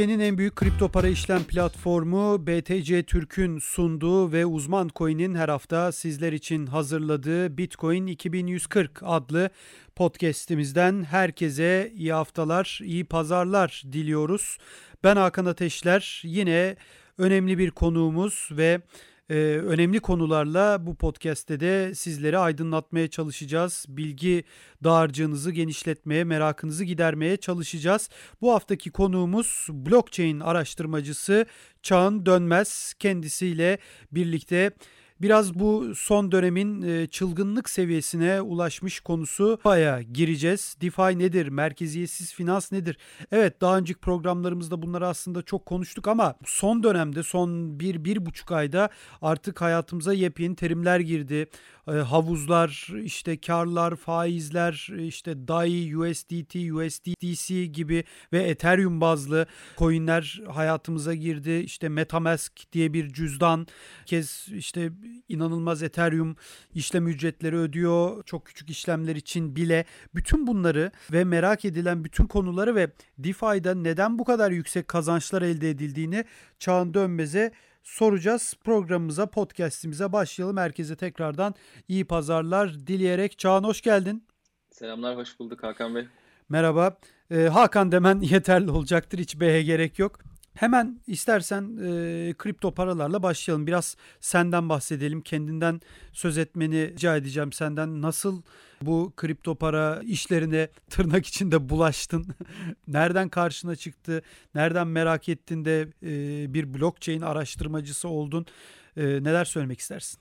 Türkiye'nin en büyük kripto para işlem platformu BTC Türk'ün sunduğu ve Uzman Coin'in her hafta sizler için hazırladığı Bitcoin 2140 adlı podcast'imizden herkese iyi haftalar, iyi pazarlar diliyoruz. Ben Hakan Ateşler. Yine önemli bir konuğumuz ve e, önemli konularla bu podcast'te de sizleri aydınlatmaya çalışacağız. Bilgi dağarcığınızı genişletmeye, merakınızı gidermeye çalışacağız. Bu haftaki konuğumuz blockchain araştırmacısı Çağın Dönmez. Kendisiyle birlikte Biraz bu son dönemin e, çılgınlık seviyesine ulaşmış konusu baya gireceğiz. DeFi nedir? Merkeziyetsiz finans nedir? Evet daha önceki programlarımızda bunları aslında çok konuştuk ama son dönemde son bir, bir buçuk ayda artık hayatımıza yepyeni terimler girdi. E, havuzlar, işte karlar, faizler, işte DAI, USDT, USDC gibi ve Ethereum bazlı coinler hayatımıza girdi. İşte MetaMask diye bir cüzdan kez işte inanılmaz Ethereum işlem ücretleri ödüyor. Çok küçük işlemler için bile bütün bunları ve merak edilen bütün konuları ve DeFi'da neden bu kadar yüksek kazançlar elde edildiğini Çağın Dönmez'e soracağız. Programımıza, podcast'imize başlayalım. Herkese tekrardan iyi pazarlar dileyerek. Çağan hoş geldin. Selamlar, hoş bulduk Hakan Bey. Merhaba. Ee, Hakan demen yeterli olacaktır. Hiç B'ye gerek yok. Hemen istersen e, kripto paralarla başlayalım. Biraz senden bahsedelim. Kendinden söz etmeni rica edeceğim senden. Nasıl bu kripto para işlerine tırnak içinde bulaştın? Nereden karşına çıktı? Nereden merak ettin de e, bir blockchain araştırmacısı oldun? E, neler söylemek istersin?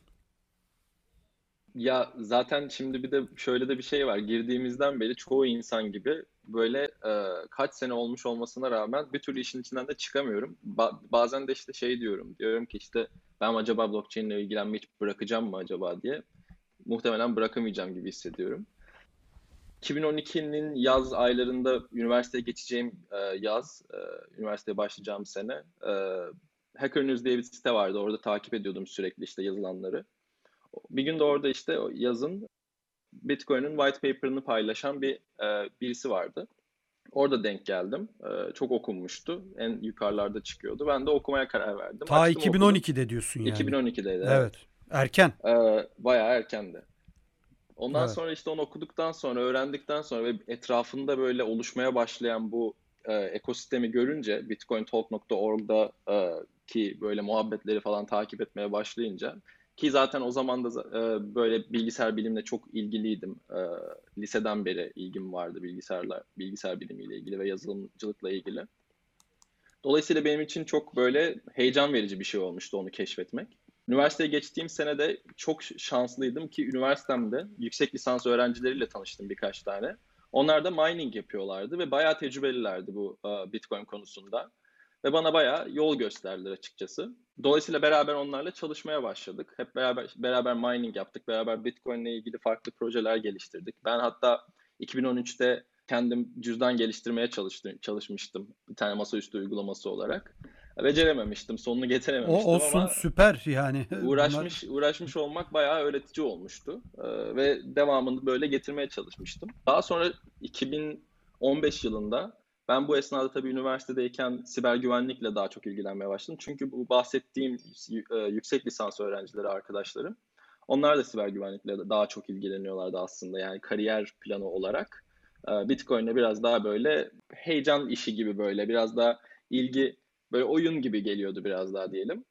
Ya zaten şimdi bir de şöyle de bir şey var. Girdiğimizden beri çoğu insan gibi böyle e, kaç sene olmuş olmasına rağmen bir türlü işin içinden de çıkamıyorum. Ba- bazen de işte şey diyorum. Diyorum ki işte ben acaba blockchain ile ilgilenmeyi bırakacağım mı acaba diye. Muhtemelen bırakamayacağım gibi hissediyorum. 2012'nin yaz aylarında üniversiteye geçeceğim e, yaz, e, üniversiteye başlayacağım sene e, Hacker News diye bir site vardı. Orada takip ediyordum sürekli işte yazılanları. Bir gün de orada işte yazın Bitcoin'in white paper'ını paylaşan bir e, birisi vardı. Orada denk geldim. E, çok okunmuştu. En yukarılarda çıkıyordu. Ben de okumaya karar verdim. Ta Açtım, 2012'de okudum. diyorsun yani. 2012'deydi. Evet. evet. Erken. E, bayağı erkendi. Ondan evet. sonra işte onu okuduktan sonra, öğrendikten sonra ve etrafında böyle oluşmaya başlayan bu e, ekosistemi görünce bitcointalk.org'da e, ki böyle muhabbetleri falan takip etmeye başlayınca ki zaten o zaman da e, böyle bilgisayar bilimle çok ilgiliydim. E, liseden beri ilgim vardı bilgisayarla, bilgisayar bilimiyle ilgili ve yazılımcılıkla ilgili. Dolayısıyla benim için çok böyle heyecan verici bir şey olmuştu onu keşfetmek. Üniversiteye geçtiğim senede çok şanslıydım ki üniversitemde yüksek lisans öğrencileriyle tanıştım birkaç tane. Onlar da mining yapıyorlardı ve bayağı tecrübelilerdi bu uh, Bitcoin konusunda. Ve bana bayağı yol gösterdiler açıkçası. Dolayısıyla beraber onlarla çalışmaya başladık. Hep beraber beraber mining yaptık. Beraber Bitcoin ile ilgili farklı projeler geliştirdik. Ben hatta 2013'te kendim cüzdan geliştirmeye çalıştım, çalışmıştım. Bir tane masaüstü uygulaması olarak. Becerememiştim, sonunu getirememiştim o olsun, ama süper yani. Uğraşmış uğraşmış olmak bayağı öğretici olmuştu. Ee, ve devamını böyle getirmeye çalışmıştım. Daha sonra 2015 yılında ben bu esnada tabii üniversitedeyken siber güvenlikle daha çok ilgilenmeye başladım. Çünkü bu bahsettiğim e, yüksek lisans öğrencileri arkadaşlarım. Onlar da siber güvenlikle daha çok ilgileniyorlardı aslında. Yani kariyer planı olarak. E, Bitcoin'e biraz daha böyle heyecan işi gibi böyle biraz daha ilgi böyle oyun gibi geliyordu biraz daha diyelim.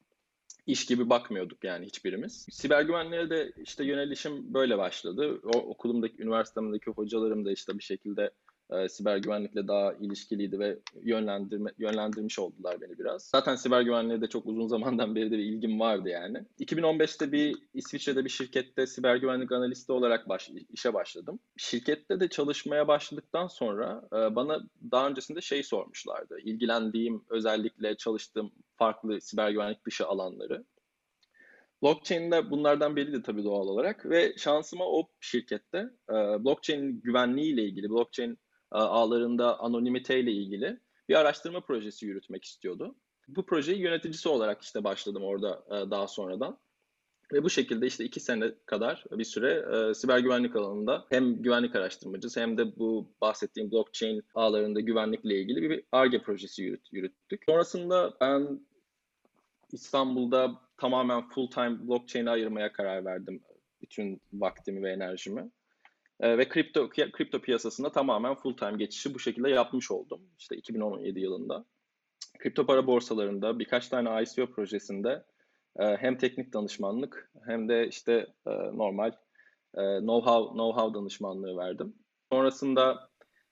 İş gibi bakmıyorduk yani hiçbirimiz. Siber güvenliğe de işte yönelişim böyle başladı. O okulumdaki, üniversitemdeki hocalarım da işte bir şekilde e, siber güvenlikle daha ilişkiliydi ve yönlendirme, yönlendirmiş oldular beni biraz. Zaten siber güvenliğe de çok uzun zamandan beri de bir ilgim vardı yani. 2015'te bir İsviçre'de bir şirkette siber güvenlik analisti olarak baş, işe başladım. Şirkette de çalışmaya başladıktan sonra e, bana daha öncesinde şey sormuşlardı. İlgilendiğim özellikle çalıştığım farklı siber güvenlik dışı alanları. Blockchain de bunlardan biriydi tabii doğal olarak ve şansıma o şirkette e, blockchain güvenliği ile ilgili, blockchain ağlarında anonimite ile ilgili bir araştırma projesi yürütmek istiyordu. Bu projeyi yöneticisi olarak işte başladım orada daha sonradan. Ve bu şekilde işte iki sene kadar bir süre e, siber güvenlik alanında hem güvenlik araştırmacısı hem de bu bahsettiğim blockchain ağlarında güvenlikle ilgili bir ARGE projesi yürüt, yürüttük. Sonrasında ben İstanbul'da tamamen full time blockchain'e ayırmaya karar verdim bütün vaktimi ve enerjimi. E, ve kripto kripto piyasasında tamamen full time geçişi bu şekilde yapmış oldum. İşte 2017 yılında. Kripto para borsalarında birkaç tane ICO projesinde e, hem teknik danışmanlık hem de işte e, normal e, know-how know-how danışmanlığı verdim. Sonrasında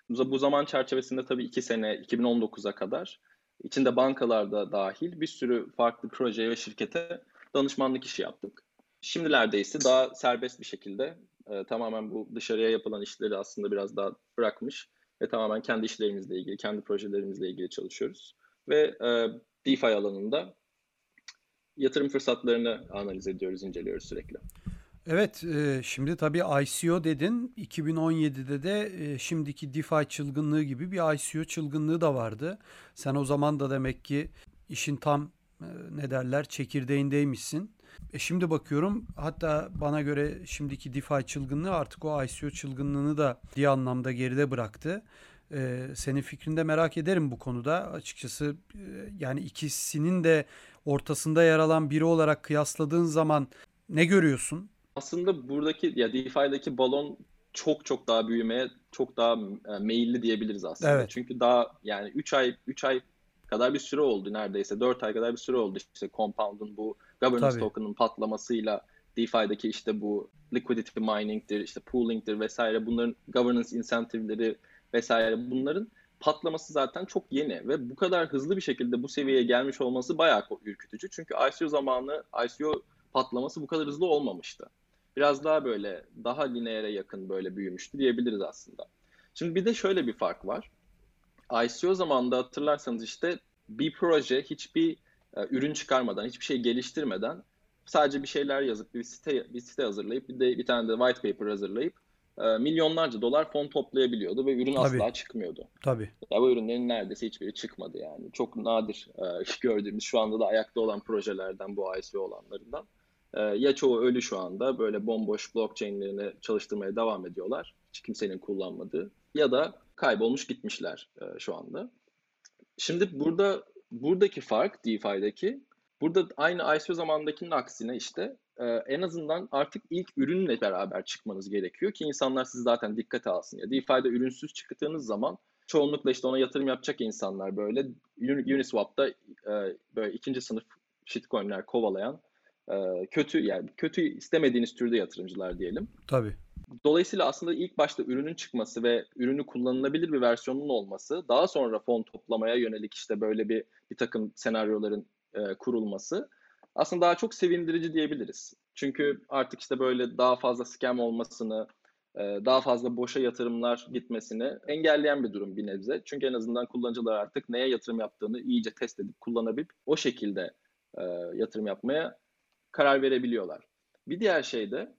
bu zaman çerçevesinde tabii iki sene 2019'a kadar içinde bankalarda dahil bir sürü farklı projeye ve şirkete danışmanlık işi yaptık. Şimdilerde ise daha serbest bir şekilde e, tamamen bu dışarıya yapılan işleri aslında biraz daha bırakmış ve tamamen kendi işlerimizle ilgili, kendi projelerimizle ilgili çalışıyoruz. Ve e, DeFi alanında yatırım fırsatlarını analiz ediyoruz, inceliyoruz sürekli. Evet, e, şimdi tabii ICO dedin. 2017'de de e, şimdiki DeFi çılgınlığı gibi bir ICO çılgınlığı da vardı. Sen o zaman da demek ki işin tam e, ne derler çekirdeğindeymişsin. E şimdi bakıyorum hatta bana göre şimdiki DeFi çılgınlığı artık o ICO çılgınlığını da bir anlamda geride bıraktı. Ee, senin fikrini de merak ederim bu konuda. Açıkçası e, yani ikisinin de ortasında yer alan biri olarak kıyasladığın zaman ne görüyorsun? Aslında buradaki ya DeFi'deki balon çok çok daha büyümeye çok daha e, meyilli diyebiliriz aslında. Evet. Çünkü daha yani 3 ay 3 ay kadar bir süre oldu neredeyse. 4 ay kadar bir süre oldu işte Compound'un bu governance Tabii. token'ın patlamasıyla DeFi'deki işte bu liquidity mining'dir, işte pooling'dir vesaire bunların governance incentive'leri vesaire bunların patlaması zaten çok yeni ve bu kadar hızlı bir şekilde bu seviyeye gelmiş olması bayağı ürkütücü. Çünkü ICO zamanı ICO patlaması bu kadar hızlı olmamıştı. Biraz daha böyle daha lineere yakın böyle büyümüştü diyebiliriz aslında. Şimdi bir de şöyle bir fark var. ICO zamanında hatırlarsanız işte bir proje hiçbir ürün çıkarmadan, hiçbir şey geliştirmeden sadece bir şeyler yazıp bir site bir site hazırlayıp bir de bir tane de white paper hazırlayıp e, milyonlarca dolar fon toplayabiliyordu ve ürün Tabii. asla çıkmıyordu. Tabii. Ya bu ürünlerin neredeyse hiçbiri çıkmadı yani. Çok nadir e, gördüğümüz şu anda da ayakta olan projelerden bu ICO olanlarından. E, ya çoğu ölü şu anda böyle bomboş blockchain'lerini çalıştırmaya devam ediyorlar. Hiç kimsenin kullanmadığı. Ya da kaybolmuş gitmişler e, şu anda. Şimdi burada buradaki fark DeFi'deki burada aynı ICO zamandakinin aksine işte e, en azından artık ilk ürünle beraber çıkmanız gerekiyor ki insanlar sizi zaten dikkate alsın. Ya DeFi'de ürünsüz çıktığınız zaman çoğunlukla işte ona yatırım yapacak insanlar böyle Uniswap'ta e, böyle ikinci sınıf shitcoin'ler kovalayan e, kötü yani kötü istemediğiniz türde yatırımcılar diyelim. Tabii. Dolayısıyla aslında ilk başta ürünün çıkması ve ürünü kullanılabilir bir versiyonun olması, daha sonra fon toplamaya yönelik işte böyle bir bir takım senaryoların e, kurulması aslında daha çok sevindirici diyebiliriz. Çünkü artık işte böyle daha fazla scam olmasını, e, daha fazla boşa yatırımlar gitmesini engelleyen bir durum bir nebze. Çünkü en azından kullanıcılar artık neye yatırım yaptığını iyice test edip kullanabilip o şekilde e, yatırım yapmaya karar verebiliyorlar. Bir diğer şey de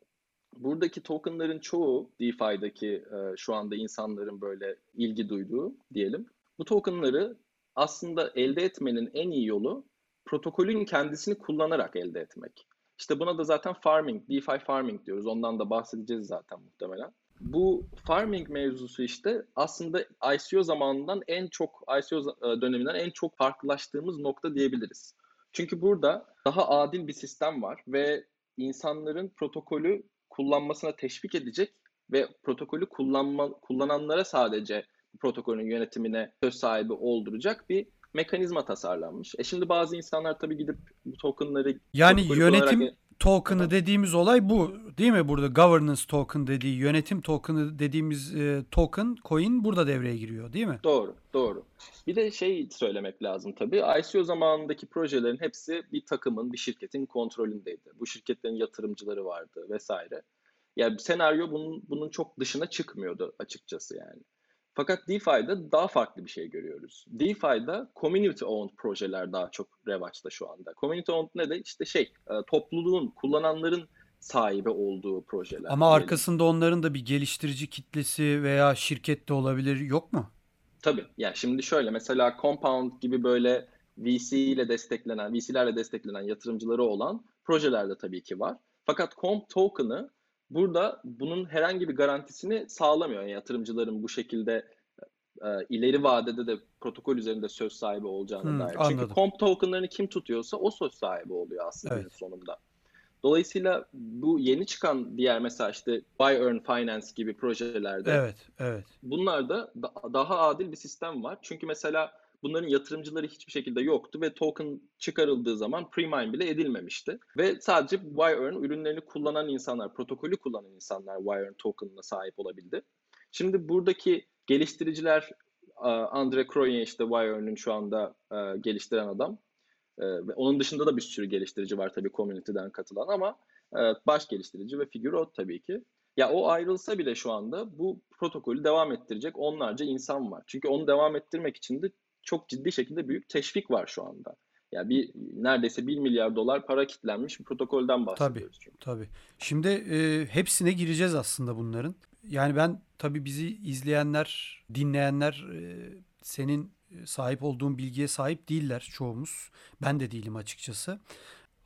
buradaki tokenların çoğu DeFi'daki e, şu anda insanların böyle ilgi duyduğu diyelim. Bu tokenları aslında elde etmenin en iyi yolu protokolün kendisini kullanarak elde etmek. İşte buna da zaten farming, DeFi farming diyoruz. Ondan da bahsedeceğiz zaten muhtemelen. Bu farming mevzusu işte aslında ICO zamanından en çok ICO e, döneminden en çok farklılaştığımız nokta diyebiliriz. Çünkü burada daha adil bir sistem var ve insanların protokolü kullanmasına teşvik edecek ve protokolü kullanma, kullananlara sadece protokolün yönetimine söz sahibi olduracak bir mekanizma tasarlanmış. E şimdi bazı insanlar tabii gidip bu tokenları yani yönetim olarak... token'ı dediğimiz olay bu değil mi? Burada governance token dediği yönetim token'ı dediğimiz e, token coin burada devreye giriyor değil mi? Doğru, doğru. Bir de şey söylemek lazım tabii. ICO zamanındaki projelerin hepsi bir takımın, bir şirketin kontrolündeydi. Bu şirketlerin yatırımcıları vardı vesaire. Yani senaryo bunun, bunun çok dışına çıkmıyordu açıkçası yani. Fakat DeFi'de daha farklı bir şey görüyoruz. DeFi'de community owned projeler daha çok revaçta şu anda. Community owned ne de işte şey e, topluluğun, kullananların sahibi olduğu projeler. Ama arkasında onların da bir geliştirici kitlesi veya şirket de olabilir yok mu? Tabii. Yani şimdi şöyle mesela Compound gibi böyle VC ile desteklenen, VC'lerle desteklenen yatırımcıları olan projelerde tabii ki var. Fakat comp token'ı burada bunun herhangi bir garantisini sağlamıyor. Yani yatırımcıların bu şekilde e, ileri vadede de protokol üzerinde söz sahibi olacağına Hmm, dair. anladım. Çünkü comp token'larını kim tutuyorsa o söz sahibi oluyor aslında Evet. sonunda. Dolayısıyla bu yeni çıkan diğer mesela işte Buy Earn Finance gibi projelerde Evet, evet. bunlarda da- daha adil bir sistem var. Çünkü mesela bunların yatırımcıları hiçbir şekilde yoktu ve token çıkarıldığı zaman pre-mine bile edilmemişti. Ve sadece Wire ürünlerini kullanan insanlar, protokolü kullanan insanlar Wire token'ına sahip olabildi. Şimdi buradaki geliştiriciler Andre Croyen işte Wire'ın şu anda e, geliştiren adam. E, Ve onun dışında da bir sürü geliştirici var tabii community'den katılan ama e, baş geliştirici ve figür o tabii ki. Ya o ayrılsa bile şu anda bu protokolü devam ettirecek onlarca insan var. Çünkü onu devam ettirmek için de çok ciddi şekilde büyük teşvik var şu anda. Ya bir neredeyse 1 milyar dolar para kitlenmiş bir protokolden bahsediyoruz çünkü. Tabii. Şimdi e, hepsine gireceğiz aslında bunların. Yani ben tabii bizi izleyenler, dinleyenler e, senin sahip olduğun bilgiye sahip değiller çoğumuz. Ben de değilim açıkçası.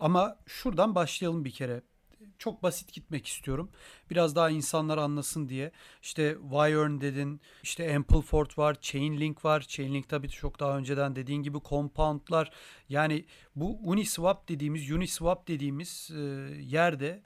Ama şuradan başlayalım bir kere. Çok basit gitmek istiyorum. Biraz daha insanlar anlasın diye. İşte Wirearn dedin, işte Ampleford var, Chainlink var. Chainlink tabii çok daha önceden dediğin gibi compoundlar. Yani bu Uniswap dediğimiz, Uniswap dediğimiz e, yerde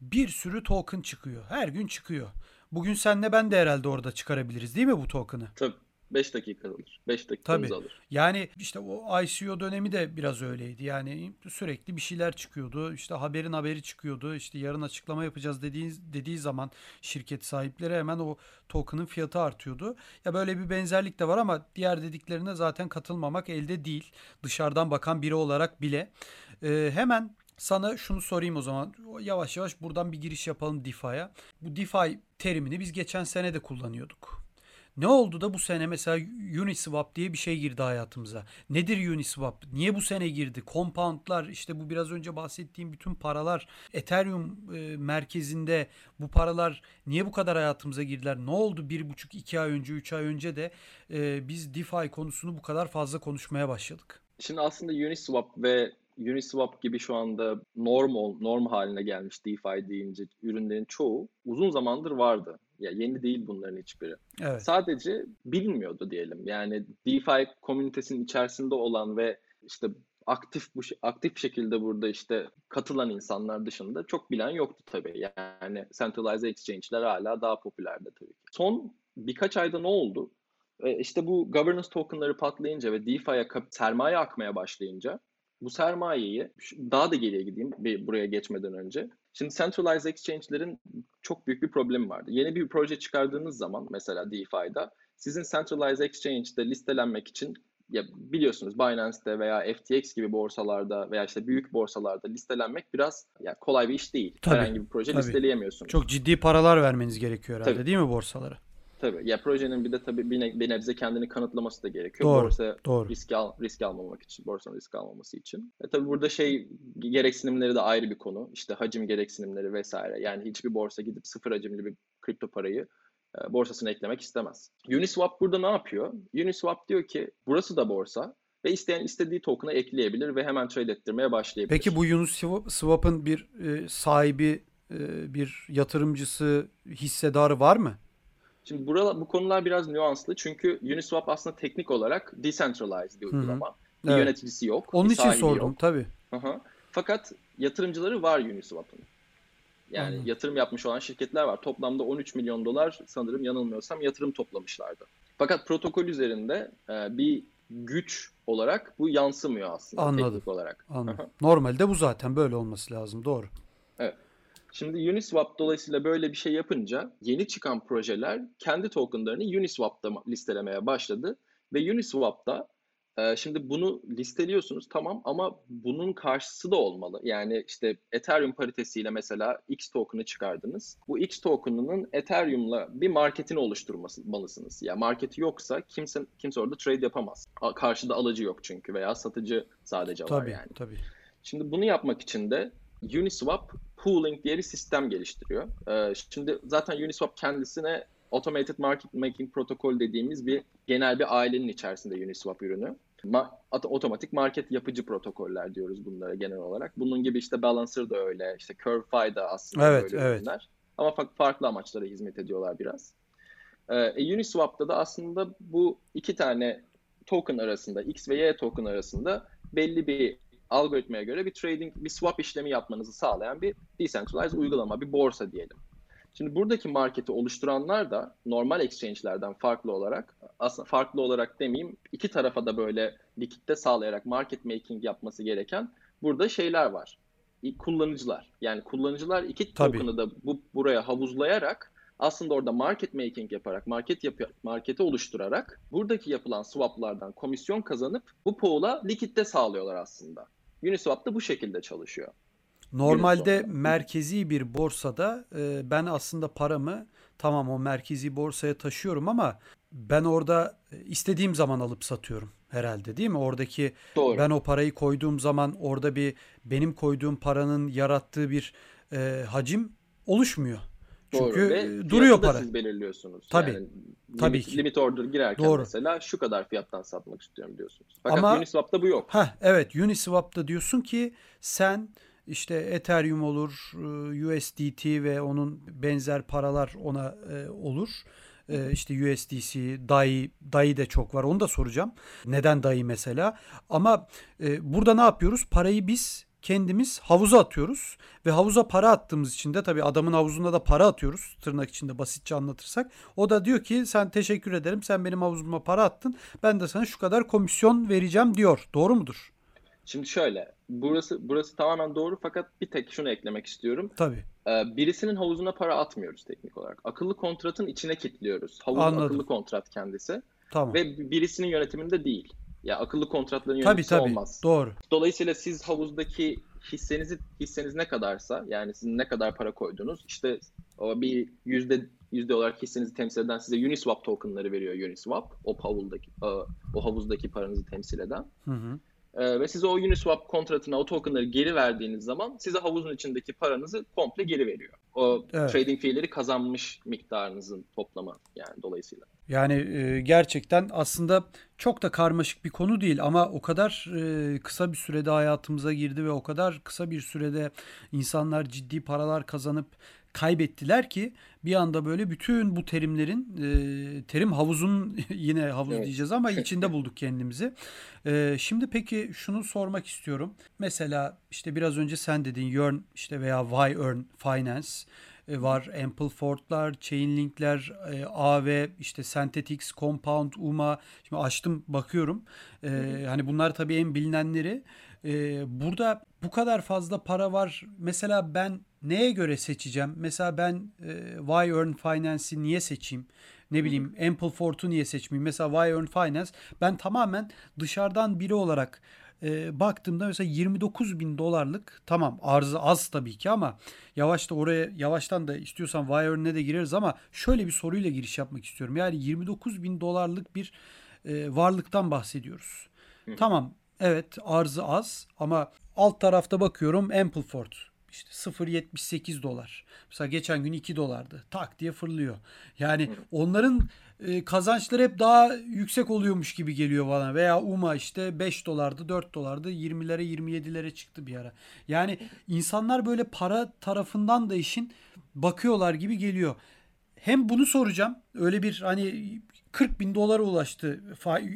bir sürü token çıkıyor. Her gün çıkıyor. Bugün senle ben de herhalde orada çıkarabiliriz değil mi bu token'ı? Tabii 5 dakika alır. 5 dakikamızı alır. Yani işte o ICO dönemi de biraz öyleydi. Yani sürekli bir şeyler çıkıyordu. İşte haberin haberi çıkıyordu. İşte yarın açıklama yapacağız dediği, dediği zaman şirket sahipleri hemen o token'ın fiyatı artıyordu. Ya böyle bir benzerlik de var ama diğer dediklerine zaten katılmamak elde değil. Dışarıdan bakan biri olarak bile. Ee, hemen sana şunu sorayım o zaman. Yavaş yavaş buradan bir giriş yapalım DeFi'ye. Bu DeFi terimini biz geçen sene de kullanıyorduk. Ne oldu da bu sene mesela Uniswap diye bir şey girdi hayatımıza. Nedir Uniswap? Niye bu sene girdi? Compoundlar işte bu biraz önce bahsettiğim bütün paralar Ethereum e, merkezinde bu paralar niye bu kadar hayatımıza girdiler? Ne oldu bir buçuk iki ay önce üç ay önce de e, biz DeFi konusunu bu kadar fazla konuşmaya başladık. Şimdi aslında Uniswap ve Uniswap gibi şu anda normal, norm haline gelmiş DeFi deyince ürünlerin çoğu uzun zamandır vardı. Ya yeni değil bunların hiçbiri. Evet. Sadece bilinmiyordu diyelim. Yani DeFi komünitesinin içerisinde olan ve işte aktif bu aktif şekilde burada işte katılan insanlar dışında çok bilen yoktu tabii. Yani centralized exchange'ler hala daha popülerdi tabii ki. Son birkaç ayda ne oldu? E, İşte bu governance tokenları patlayınca ve DeFi'ye sermaye akmaya başlayınca bu sermayeyi daha da geriye gideyim bir buraya geçmeden önce. Şimdi centralized exchange'lerin çok büyük bir problemi vardı. Yeni bir proje çıkardığınız zaman mesela DeFi'da sizin centralized exchange'de listelenmek için ya biliyorsunuz Binance'te veya FTX gibi borsalarda veya işte büyük borsalarda listelenmek biraz ya kolay bir iş değil. Tabii, Herhangi bir proje tabii. listeleyemiyorsunuz. Çok ciddi paralar vermeniz gerekiyor herhalde Tabii. değil mi borsalara? Tabii. Ya projenin bir de tabii bir, ne- bir nebze kendini kanıtlaması da gerekiyor. Doğru, Borsa doğru. risk al, risk almamak için, borsanın risk almaması için. E tabii burada şey gereksinimleri de ayrı bir konu. İşte hacim gereksinimleri vesaire. Yani hiçbir borsa gidip sıfır hacimli bir kripto parayı e, borsasına eklemek istemez. Uniswap burada ne yapıyor? Uniswap diyor ki burası da borsa ve isteyen istediği token'a ekleyebilir ve hemen trade ettirmeye başlayabilir. Peki bu Uniswap'ın bir e, sahibi, e, bir yatırımcısı, hissedarı var mı? Şimdi burada bu konular biraz nüanslı çünkü Uniswap aslında teknik olarak decentralized bir uygulama. Bir Evet. yöneticisi yok. Onun için sordum yok. tabii. Hı. Fakat yatırımcıları var Uniswap'ın. Yani Anladım. yatırım yapmış olan şirketler var. Toplamda 13 milyon dolar sanırım yanılmıyorsam yatırım toplamışlardı. Fakat protokol üzerinde e, bir güç olarak bu yansımıyor aslında Anladım. teknik olarak. Anladım. Normalde bu zaten böyle olması lazım. Doğru. Şimdi Uniswap dolayısıyla böyle bir şey yapınca yeni çıkan projeler kendi tokenlarını Uniswap'ta listelemeye başladı. Ve Uniswap'ta e, şimdi bunu listeliyorsunuz tamam ama bunun karşısı da olmalı. Yani işte Ethereum paritesiyle mesela X token'ı çıkardınız. Bu X token'ının Ethereum'la bir marketini oluşturmalısınız. Ya marketi yoksa kimse kimse orada trade yapamaz. Karşıda alıcı yok çünkü veya satıcı sadece var Tabii, yani. tabii. Şimdi bunu yapmak için de Uniswap pooling diye bir sistem geliştiriyor. Ee, şimdi zaten Uniswap kendisine Automated Market Making Protocol dediğimiz bir genel bir ailenin içerisinde Uniswap ürünü. Ma- otomatik market yapıcı protokoller diyoruz bunlara genel olarak. Bunun gibi işte Balancer da öyle, işte CurveFi da aslında evet, böyle evet. ürünler. Ama farklı amaçlara hizmet ediyorlar biraz. Ee, Uniswap'ta da aslında bu iki tane token arasında, X ve Y token arasında belli bir algoritmaya göre bir trading, bir swap işlemi yapmanızı sağlayan bir decentralized uygulama, bir borsa diyelim. Şimdi buradaki marketi oluşturanlar da normal exchange'lerden farklı olarak, aslında farklı olarak demeyeyim, iki tarafa da böyle likitte sağlayarak market making yapması gereken burada şeyler var. Kullanıcılar. Yani kullanıcılar iki token'ı da bu buraya havuzlayarak aslında orada market making yaparak, market yapı, marketi oluşturarak buradaki yapılan swaplardan komisyon kazanıp bu pool'a likitte sağlıyorlar aslında. Uniswap da bu şekilde çalışıyor. Normalde merkezi bir borsada e, ben aslında paramı tamam o merkezi borsaya taşıyorum ama ben orada istediğim zaman alıp satıyorum herhalde değil mi? Oradaki Doğru. ben o parayı koyduğum zaman orada bir benim koyduğum paranın yarattığı bir e, hacim oluşmuyor. Çünkü Doğru. Ve duruyor para. siz belirliyorsunuz. Tabii. Yani Tabii limit, ki. Limit order girerken Doğru. mesela şu kadar fiyattan satmak istiyorum diyorsunuz. Fakat Ama, Uniswap'ta bu yok. Ha evet Uniswap'ta diyorsun ki sen işte Ethereum olur, e, USDT ve onun benzer paralar ona e, olur. E, işte USDC, DAI, DAI de çok var. Onu da soracağım. Neden DAI mesela? Ama burada ne yapıyoruz? Parayı biz kendimiz havuza atıyoruz ve havuza para attığımız için de tabii adamın havuzuna da para atıyoruz tırnak içinde basitçe anlatırsak. O da diyor ki sen teşekkür ederim sen benim havuzuma para attın ben de sana şu kadar komisyon vereceğim diyor. Doğru mudur? Şimdi şöyle burası burası tamamen doğru fakat bir tek şunu eklemek istiyorum. Tabii. Ee, birisinin havuzuna para atmıyoruz teknik olarak. Akıllı kontratın içine kilitliyoruz. Havuz Anladım. akıllı kontrat kendisi. Tamam. Ve birisinin yönetiminde değil. Ya akıllı kontratların yöneticisi tabii, tabii. olmaz. Doğru. Dolayısıyla siz havuzdaki hissenizi hisseniz ne kadarsa yani sizin ne kadar para koydunuz işte o bir yüzde yüzde olarak hissenizi temsil eden size Uniswap tokenları veriyor Uniswap o havuzdaki o havuzdaki paranızı temsil eden. Hı hı. Ee, ve size o Uniswap kontratına o tokenları geri verdiğiniz zaman size havuzun içindeki paranızı komple geri veriyor. O evet. trading fee'leri kazanmış miktarınızın toplamı yani dolayısıyla. Yani e, gerçekten aslında çok da karmaşık bir konu değil ama o kadar e, kısa bir sürede hayatımıza girdi ve o kadar kısa bir sürede insanlar ciddi paralar kazanıp kaybettiler ki bir anda böyle bütün bu terimlerin e, terim havuzun yine havuz evet. diyeceğiz ama içinde bulduk kendimizi. E, şimdi peki şunu sormak istiyorum. Mesela işte biraz önce sen dedin Yearn işte veya Why Earn Finance var. Ampleford'lar, Chainlink'ler, e, AV, işte Synthetix, Compound, UMA. Şimdi açtım bakıyorum. E, hani bunlar tabii en bilinenleri. E, burada bu kadar fazla para var. Mesela ben neye göre seçeceğim? Mesela ben e, Why Earn Finance'i niye seçeyim? Ne bileyim Ampleford'u niye seçmeyeyim? Mesela Why Earn Finance ben tamamen dışarıdan biri olarak e, baktığımda mesela 29 bin dolarlık tamam arzı az tabii ki ama yavaş da oraya yavaştan da istiyorsan Wire'ne de gireriz ama şöyle bir soruyla giriş yapmak istiyorum. Yani 29 bin dolarlık bir e, varlıktan bahsediyoruz. Hı. Tamam evet arzı az ama alt tarafta bakıyorum Ampleford işte 0.78 dolar. Mesela geçen gün 2 dolardı. Tak diye fırlıyor. Yani onların e, kazançları hep daha yüksek oluyormuş gibi geliyor bana. Veya UMA işte 5 dolardı 4 dolardı 20'lere 27'lere çıktı bir ara. Yani insanlar böyle para tarafından da işin bakıyorlar gibi geliyor. Hem bunu soracağım. Öyle bir hani 40 bin dolara ulaştı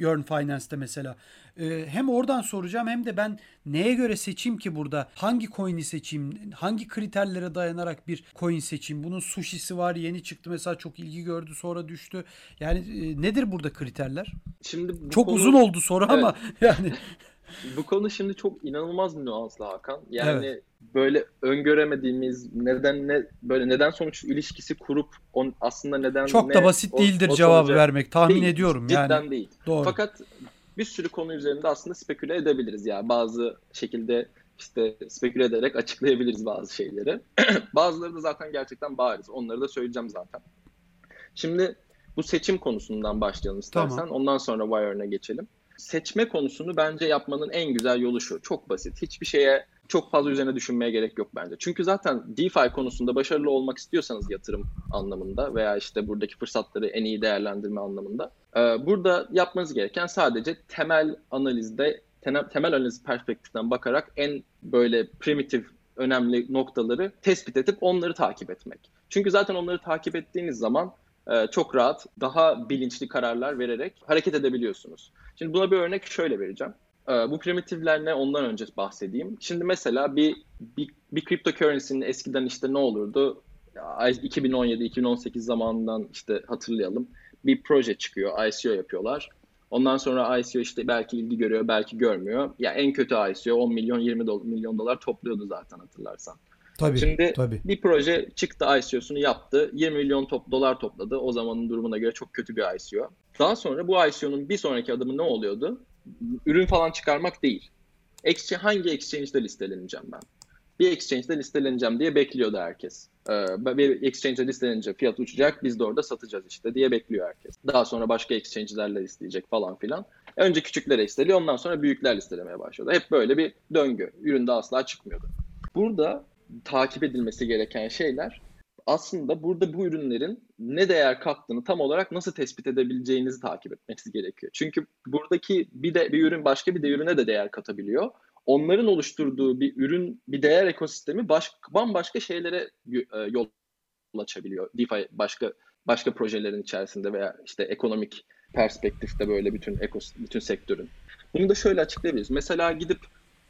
Yearn Finance'te mesela. Ee, hem oradan soracağım hem de ben neye göre seçeyim ki burada? Hangi coin'i seçeyim? Hangi kriterlere dayanarak bir coin seçeyim? Bunun sushi'si var yeni çıktı mesela çok ilgi gördü sonra düştü. Yani e, nedir burada kriterler? Şimdi çok konu... uzun oldu soru evet. ama yani bu konu şimdi çok inanılmaz bir nüanslı Hakan. Yani evet. böyle öngöremediğimiz neden ne böyle neden sonuç ilişkisi kurup on, aslında neden çok ne, da basit değildir o, cevabı sonuca, vermek tahmin değil, ediyorum cidden yani. Cidden değil. Doğru. Fakat bir sürü konu üzerinde aslında speküle edebiliriz ya. Yani bazı şekilde işte speküle ederek açıklayabiliriz bazı şeyleri. Bazıları da zaten gerçekten bariz. Onları da söyleyeceğim zaten. Şimdi bu seçim konusundan başlayalım istersen. Tamam. Ondan sonra Wire'ına geçelim seçme konusunu bence yapmanın en güzel yolu şu. Çok basit. Hiçbir şeye çok fazla üzerine düşünmeye gerek yok bence. Çünkü zaten DeFi konusunda başarılı olmak istiyorsanız yatırım anlamında veya işte buradaki fırsatları en iyi değerlendirme anlamında e, burada yapmanız gereken sadece temel analizde temel analiz perspektiften bakarak en böyle primitif önemli noktaları tespit edip onları takip etmek. Çünkü zaten onları takip ettiğiniz zaman çok rahat, daha bilinçli kararlar vererek hareket edebiliyorsunuz. Şimdi buna bir örnek şöyle vereceğim. E, bu primitifler ne ondan önce bahsedeyim. Şimdi mesela bir bir, bir cryptocurrency'nin eskiden işte ne olurdu? 2017-2018 zamanından işte hatırlayalım. Bir proje çıkıyor, ICO yapıyorlar. Ondan sonra ICO işte belki ilgi görüyor, belki görmüyor. Ya yani en kötü ICO 10 milyon 20 do- milyon dolar topluyordu zaten hatırlarsan. Tabii, Şimdi tabii. bir proje çıktı ICO'sunu yaptı. 20 milyon top, dolar topladı. O zamanın durumuna göre çok kötü bir ICO. Daha sonra bu ICO'nun bir sonraki adımı ne oluyordu? Ürün falan çıkarmak değil. Exchange, hangi exchange'de listeleneceğim ben? Bir exchange'de listeleneceğim diye bekliyordu herkes. Ee, bir exchange'de listelenince fiyat uçacak, biz de orada satacağız işte diye bekliyor herkes. Daha sonra başka exchange'lerle listeyecek falan filan. Önce küçükler listeliyor, ondan sonra büyükler listelemeye başladı. Hep böyle bir döngü. Üründe asla çıkmıyordu. Burada takip edilmesi gereken şeyler aslında burada bu ürünlerin ne değer kattığını tam olarak nasıl tespit edebileceğinizi takip etmesi gerekiyor. Çünkü buradaki bir de bir ürün başka bir de ürüne de değer katabiliyor. Onların oluşturduğu bir ürün, bir değer ekosistemi baş, bambaşka şeylere e, yol açabiliyor. DeFi başka başka projelerin içerisinde veya işte ekonomik perspektifte böyle bütün ekos bütün sektörün. Bunu da şöyle açıklayabiliriz. Mesela gidip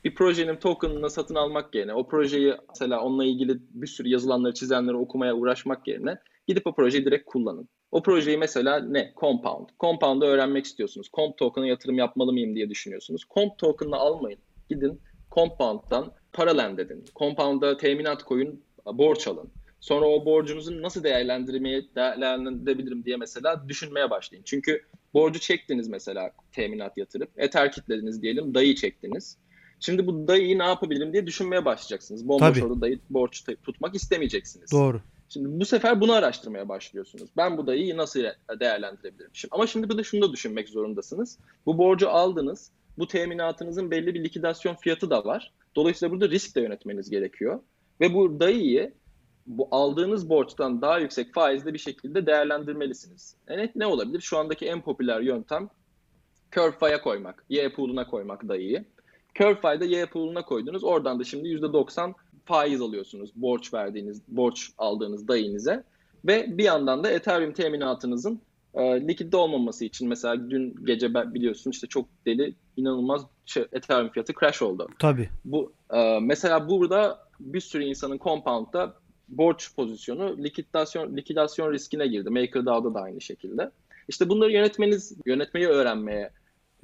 bir projenin token'ını satın almak yerine o projeyi mesela onunla ilgili bir sürü yazılanları çizenleri okumaya uğraşmak yerine gidip o projeyi direkt kullanın. O projeyi mesela ne? Compound. Compound'ı öğrenmek istiyorsunuz. Comp token'a yatırım yapmalı mıyım diye düşünüyorsunuz. Comp token'ı almayın. Gidin Compound'dan para lend edin. Compound'a teminat koyun, borç alın. Sonra o borcunuzu nasıl değerlendirmeye değerlendirebilirim diye mesela düşünmeye başlayın. Çünkü borcu çektiniz mesela teminat yatırıp. Ether kitlediniz diyelim, dayı çektiniz. Şimdi bu dayıyı ne yapabilirim diye düşünmeye başlayacaksınız. Bomboş orada dayı borç tutmak istemeyeceksiniz. Doğru. Şimdi bu sefer bunu araştırmaya başlıyorsunuz. Ben bu dayıyı nasıl değerlendirebilirim? Şimdi, ama şimdi bir de şunu da düşünmek zorundasınız. Bu borcu aldınız. Bu teminatınızın belli bir likidasyon fiyatı da var. Dolayısıyla burada risk de yönetmeniz gerekiyor. Ve bu dayıyı bu aldığınız borçtan daha yüksek faizle bir şekilde değerlendirmelisiniz. Evet ne olabilir? Şu andaki en popüler yöntem CurveFi'ye koymak, Y pool'una koymak dayıyı. CurveFi'de Y pool'una koydunuz. Oradan da şimdi %90 faiz alıyorsunuz borç verdiğiniz, borç aldığınız dayınıza. Ve bir yandan da Ethereum teminatınızın e, likidde olmaması için mesela dün gece biliyorsun işte çok deli inanılmaz şey, Ethereum fiyatı crash oldu. Tabii. Bu e, mesela burada bir sürü insanın compound'da borç pozisyonu likidasyon likidasyon riskine girdi. MakerDAO'da da aynı şekilde. İşte bunları yönetmeniz yönetmeyi öğrenmeye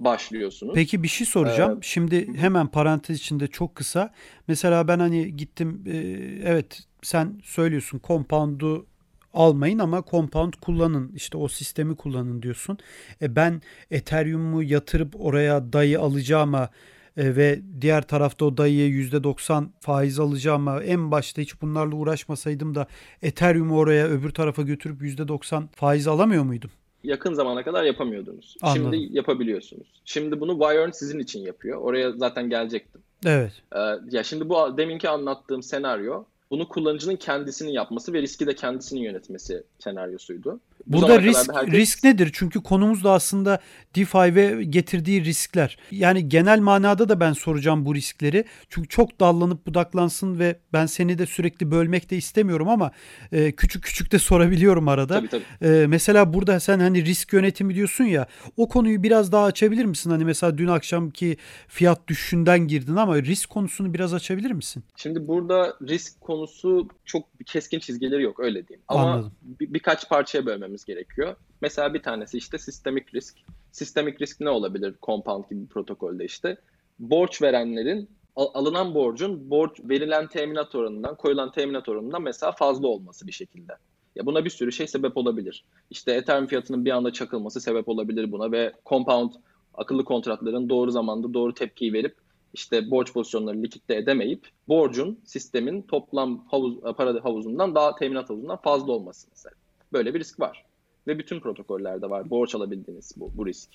başlıyorsunuz. Peki bir şey soracağım. Ee, Şimdi hemen parantez içinde çok kısa. Mesela ben hani gittim e, evet sen söylüyorsun compound'u almayın ama compound kullanın. İşte o sistemi kullanın diyorsun. E ben Ethereum'u yatırıp oraya dayı alacağıma e, ve diğer tarafta o dayıya %90 faiz alacağıma en başta hiç bunlarla uğraşmasaydım da Ethereum'u oraya öbür tarafa götürüp %90 faiz alamıyor muydum? Yakın zamana kadar yapamıyordunuz. Anladım. Şimdi yapabiliyorsunuz. Şimdi bunu Wirearn sizin için yapıyor. Oraya zaten gelecektim. Evet. Ee, ya şimdi bu deminki anlattığım senaryo bunu kullanıcının kendisinin yapması ve riski de kendisinin yönetmesi senaryosuydu. Bu Burada risk herkes... risk nedir? Çünkü konumuz da aslında DeFi ve getirdiği riskler. Yani genel manada da ben soracağım bu riskleri. Çünkü çok dallanıp budaklansın ve ben seni de sürekli bölmek de istemiyorum ama e, küçük küçük de sorabiliyorum arada. Tabii, tabii. E, mesela burada sen hani risk yönetimi diyorsun ya. O konuyu biraz daha açabilir misin? Hani mesela dün akşamki fiyat düşüşünden girdin ama risk konusunu biraz açabilir misin? Şimdi burada risk konusu çok keskin çizgileri yok öyle diyeyim. Ama Anladım. bir, birkaç parçaya bölmemiz gerekiyor. Mesela bir tanesi işte sistemik risk. Sistemik risk ne olabilir compound gibi bir protokolde işte? Borç verenlerin alınan borcun borç verilen teminat oranından, koyulan teminat oranından mesela fazla olması bir şekilde. Ya buna bir sürü şey sebep olabilir. İşte Ethereum fiyatının bir anda çakılması sebep olabilir buna ve compound akıllı kontratların doğru zamanda doğru tepkiyi verip işte borç pozisyonları likitte edemeyip borcun sistemin toplam havuz, para havuzundan daha teminat havuzundan fazla olması mesela. Böyle bir risk var. Ve bütün protokollerde var borç alabildiğiniz bu, bu risk.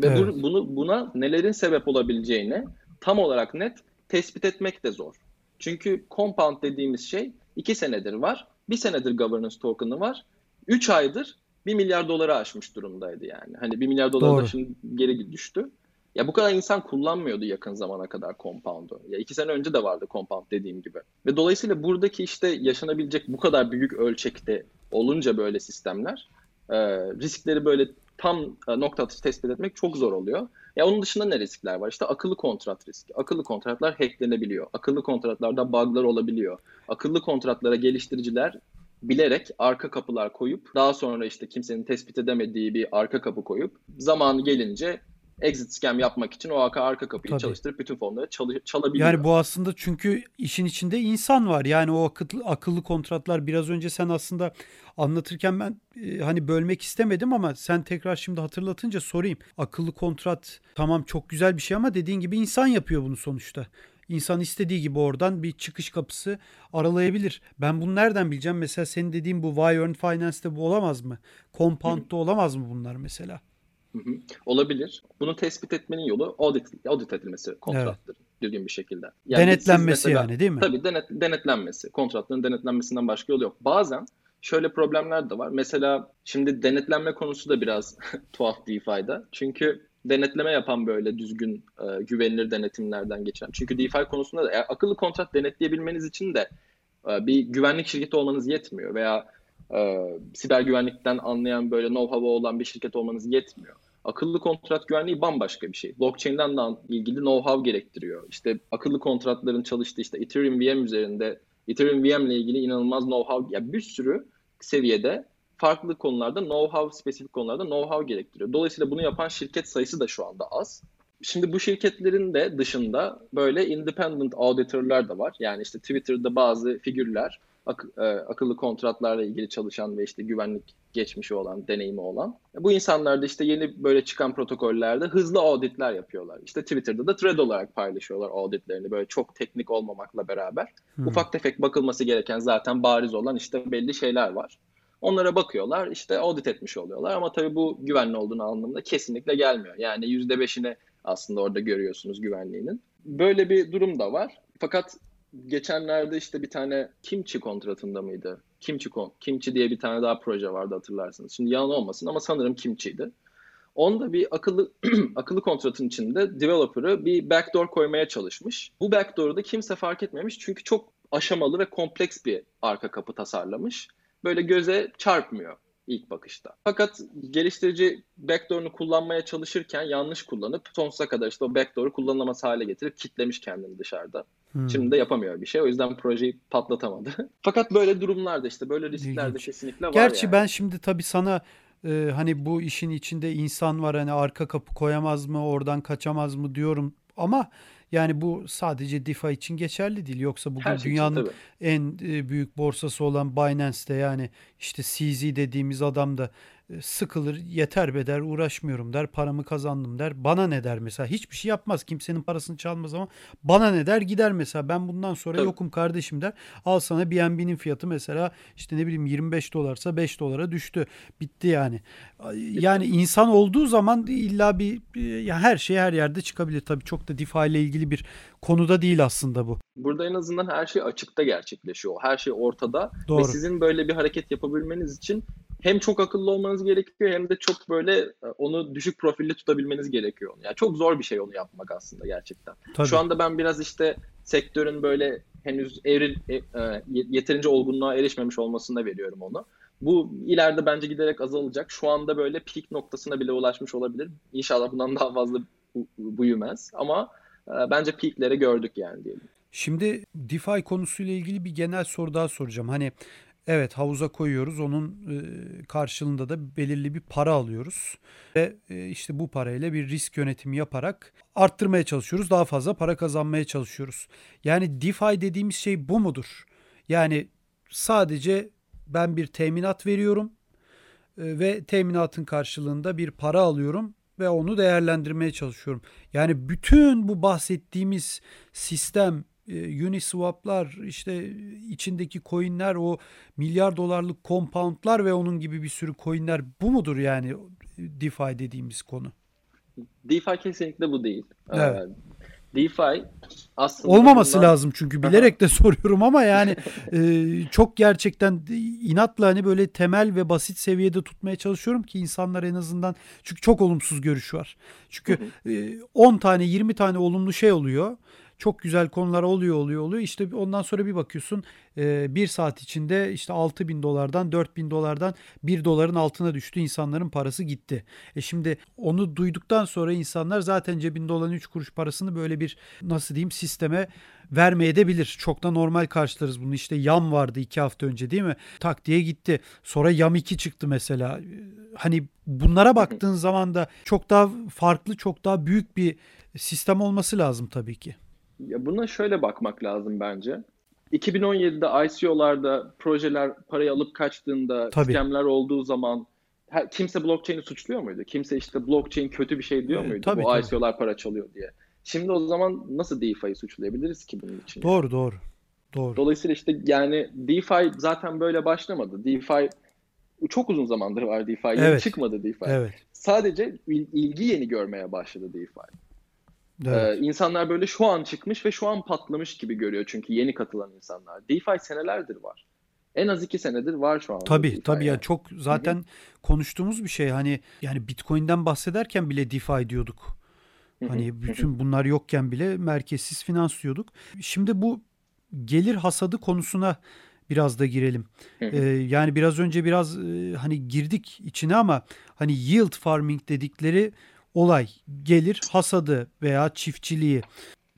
Ve evet. bu, bunu buna nelerin sebep olabileceğini tam olarak net tespit etmek de zor. Çünkü compound dediğimiz şey 2 senedir var. 1 senedir governance token'ı var. 3 aydır 1 milyar doları aşmış durumdaydı yani. Hani 1 milyar dolar da şimdi geri düştü. Ya bu kadar insan kullanmıyordu yakın zamana kadar Compound'u. Ya iki sene önce de vardı Compound dediğim gibi. Ve dolayısıyla buradaki işte yaşanabilecek bu kadar büyük ölçekte olunca böyle sistemler e, riskleri böyle tam e, nokta atışı tespit etmek çok zor oluyor. Ya onun dışında ne riskler var? İşte akıllı kontrat riski. Akıllı kontratlar hacklenebiliyor. Akıllı kontratlarda bug'lar olabiliyor. Akıllı kontratlara geliştiriciler bilerek arka kapılar koyup daha sonra işte kimsenin tespit edemediği bir arka kapı koyup zamanı gelince exit scam yapmak için o arka, arka kapıyı Tabii. çalıştırıp bütün fonları çal- çalabiliyor. Yani bu aslında çünkü işin içinde insan var. Yani o akıllı, akıllı kontratlar biraz önce sen aslında anlatırken ben e, hani bölmek istemedim ama sen tekrar şimdi hatırlatınca sorayım. Akıllı kontrat tamam çok güzel bir şey ama dediğin gibi insan yapıyor bunu sonuçta. İnsan istediği gibi oradan bir çıkış kapısı aralayabilir. Ben bunu nereden bileceğim? Mesela senin dediğin bu Wire Finance'de bu olamaz mı? Compound'da olamaz mı bunlar mesela? Hı hı. Olabilir. Bunu tespit etmenin yolu audit, audit edilmesi kontratların evet. düzgün bir şekilde. Yani denetlenmesi mesela, yani değil mi? Tabii denet, denetlenmesi. Kontratların denetlenmesinden başka yolu yok. Bazen şöyle problemler de var. Mesela şimdi denetlenme konusu da biraz tuhaf DeFi'da. Çünkü denetleme yapan böyle düzgün, e, güvenilir denetimlerden geçen. Çünkü DeFi konusunda da e, akıllı kontrat denetleyebilmeniz için de e, bir güvenlik şirketi olmanız yetmiyor veya e, siber güvenlikten anlayan böyle know-how olan bir şirket olmanız yetmiyor. Akıllı kontrat güvenliği bambaşka bir şey. Blockchain'den de ilgili know-how gerektiriyor. İşte akıllı kontratların çalıştığı işte Ethereum VM üzerinde Ethereum VM ile ilgili inanılmaz know-how ya bir sürü seviyede farklı konularda know-how spesifik konularda know-how gerektiriyor. Dolayısıyla bunu yapan şirket sayısı da şu anda az. Şimdi bu şirketlerin de dışında böyle independent auditörler de var. Yani işte Twitter'da bazı figürler ak- e, akıllı kontratlarla ilgili çalışan ve işte güvenlik geçmişi olan, deneyimi olan. Bu insanlar da işte yeni böyle çıkan protokollerde hızlı auditler yapıyorlar. İşte Twitter'da da thread olarak paylaşıyorlar auditlerini böyle çok teknik olmamakla beraber. Hmm. Ufak tefek bakılması gereken zaten bariz olan işte belli şeyler var. Onlara bakıyorlar işte audit etmiş oluyorlar ama tabii bu güvenli olduğunu anlamında kesinlikle gelmiyor. Yani %5'ini aslında orada görüyorsunuz güvenliğinin. Böyle bir durum da var. Fakat geçenlerde işte bir tane Kimchi kontratında mıydı? Kimchi, Kimchi diye bir tane daha proje vardı hatırlarsınız. Şimdi yalan olmasın ama sanırım Kimchi'ydi. Onda bir akıllı akıllı kontratın içinde developer'ı bir backdoor koymaya çalışmış. Bu backdoor'u da kimse fark etmemiş çünkü çok aşamalı ve kompleks bir arka kapı tasarlamış. Böyle göze çarpmıyor ilk bakışta. Fakat geliştirici backdoor'unu kullanmaya çalışırken yanlış kullanıp sonsuza kadar işte o backdoor'u kullanılamaz hale getirip kitlemiş kendini dışarıda. Hmm. Şimdi de yapamıyor bir şey. O yüzden projeyi patlatamadı. Fakat böyle durumlarda işte böyle risklerde kesinlikle var Gerçi yani. ben şimdi tabii sana e, hani bu işin içinde insan var hani arka kapı koyamaz mı oradan kaçamaz mı diyorum ama yani bu sadece DeFi için geçerli değil. Yoksa bugün Her dünyanın için, en e, büyük borsası olan Binance'de yani işte CZ dediğimiz adam da sıkılır yeter be der uğraşmıyorum der paramı kazandım der. Bana ne der mesela? Hiçbir şey yapmaz. Kimsenin parasını çalmaz ama bana ne der? Gider mesela. Ben bundan sonra Tabii. yokum kardeşim der. Al sana BNB'nin fiyatı mesela işte ne bileyim 25 dolarsa 5 dolara düştü. Bitti yani. Yani insan olduğu zaman illa bir ya her şey her yerde çıkabilir. Tabii çok da DeFi ile ilgili bir konuda değil aslında bu. Burada en azından her şey açıkta gerçekleşiyor. Her şey ortada. Doğru. ve sizin böyle bir hareket yapabilmeniz için hem çok akıllı olmanız gerekiyor hem de çok böyle e, onu düşük profilli tutabilmeniz gerekiyor. Yani çok zor bir şey onu yapmak aslında gerçekten. Tabii. Şu anda ben biraz işte sektörün böyle henüz eril, e, e, yeterince olgunluğa erişmemiş olmasına veriyorum onu. Bu ileride bence giderek azalacak. Şu anda böyle peak noktasına bile ulaşmış olabilir. İnşallah bundan daha fazla büyümez. Ama bence peakleri gördük yani diyelim. Şimdi DeFi konusuyla ilgili bir genel soru daha soracağım. Hani Evet havuza koyuyoruz. Onun e, karşılığında da belirli bir para alıyoruz. Ve e, işte bu parayla bir risk yönetimi yaparak arttırmaya çalışıyoruz. Daha fazla para kazanmaya çalışıyoruz. Yani DeFi dediğimiz şey bu mudur? Yani sadece ben bir teminat veriyorum e, ve teminatın karşılığında bir para alıyorum ve onu değerlendirmeye çalışıyorum. Yani bütün bu bahsettiğimiz sistem e, Uniswap'lar işte içindeki coin'ler o milyar dolarlık compound'lar ve onun gibi bir sürü coin'ler bu mudur yani DeFi dediğimiz konu? DeFi kesinlikle bu değil. Evet. DeFi aslında olmaması bundan... lazım çünkü bilerek de soruyorum ama yani e, çok gerçekten inatla hani böyle temel ve basit seviyede tutmaya çalışıyorum ki insanlar en azından çünkü çok olumsuz görüş var. Çünkü e, 10 tane 20 tane olumlu şey oluyor çok güzel konular oluyor oluyor oluyor. İşte ondan sonra bir bakıyorsun e, bir saat içinde işte 6 bin dolardan 4 bin dolardan 1 doların altına düştü insanların parası gitti. E şimdi onu duyduktan sonra insanlar zaten cebinde olan 3 kuruş parasını böyle bir nasıl diyeyim sisteme vermeye de. Çok da normal karşılarız bunu. İşte yam vardı 2 hafta önce değil mi? Tak diye gitti. Sonra yam 2 çıktı mesela. Hani bunlara baktığın zaman da çok daha farklı, çok daha büyük bir sistem olması lazım tabii ki. Ya buna şöyle bakmak lazım bence. 2017'de ICO'larda projeler parayı alıp kaçtığında, Tabii. olduğu zaman kimse blockchain'i suçluyor muydu? Kimse işte blockchain kötü bir şey diyor muydu? Tabii, Bu tabii. ICO'lar para çalıyor diye. Şimdi o zaman nasıl DeFi'yi suçlayabiliriz ki bunun için? Doğru doğru. Doğru. Dolayısıyla işte yani DeFi zaten böyle başlamadı. DeFi çok uzun zamandır var DeFi. Yeni evet. çıkmadı DeFi. Evet. Sadece ilgi yeni görmeye başladı DeFi. Evet. Ee, insanlar böyle şu an çıkmış ve şu an patlamış gibi görüyor çünkü yeni katılan insanlar. DeFi senelerdir var. En az iki senedir var şu an. Tabii DeFi tabii yani. ya çok zaten Hı-hı. konuştuğumuz bir şey hani yani Bitcoin'den bahsederken bile DeFi diyorduk. Hani bütün bunlar yokken bile merkezsiz finans diyorduk. Şimdi bu gelir hasadı konusuna biraz da girelim. Ee, yani biraz önce biraz e, hani girdik içine ama hani yield farming dedikleri olay gelir hasadı veya çiftçiliği.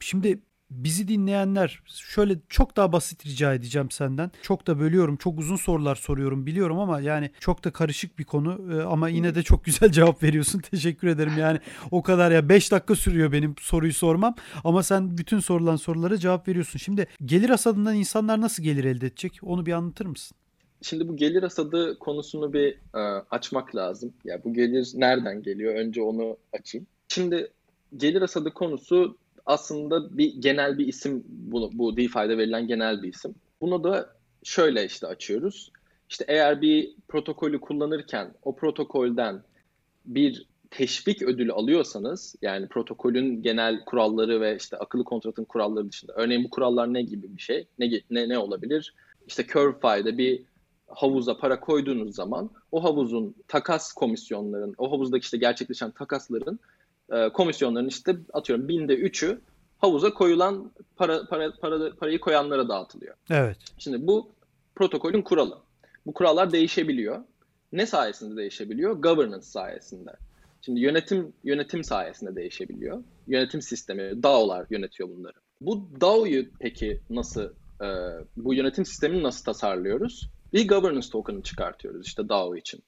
Şimdi bizi dinleyenler şöyle çok daha basit rica edeceğim senden. Çok da bölüyorum. Çok uzun sorular soruyorum biliyorum ama yani çok da karışık bir konu ee, ama yine de çok güzel cevap veriyorsun. Teşekkür ederim. Yani o kadar ya 5 dakika sürüyor benim soruyu sormam ama sen bütün sorulan sorulara cevap veriyorsun. Şimdi gelir hasadından insanlar nasıl gelir elde edecek? Onu bir anlatır mısın? Şimdi bu gelir hasadı konusunu bir e, açmak lazım. Ya bu gelir nereden geliyor? Önce onu açayım. Şimdi gelir hasadı konusu aslında bir genel bir isim bu, bu DeFi'de verilen genel bir isim. Bunu da şöyle işte açıyoruz. İşte eğer bir protokolü kullanırken o protokolden bir teşvik ödülü alıyorsanız yani protokolün genel kuralları ve işte akıllı kontratın kuralları dışında örneğin bu kurallar ne gibi bir şey? Ne ne, ne olabilir? İşte CurveFi'de bir havuza para koyduğunuz zaman o havuzun takas komisyonların, o havuzdaki işte gerçekleşen takasların e, komisyonların işte atıyorum binde üçü havuza koyulan para, para, para parayı koyanlara dağıtılıyor. Evet. Şimdi bu protokolün kuralı. Bu kurallar değişebiliyor. Ne sayesinde değişebiliyor? Governance sayesinde. Şimdi yönetim yönetim sayesinde değişebiliyor. Yönetim sistemi, DAO'lar yönetiyor bunları. Bu DAO'yu peki nasıl, e, bu yönetim sistemini nasıl tasarlıyoruz? Bir governance token'ı çıkartıyoruz işte DAO için.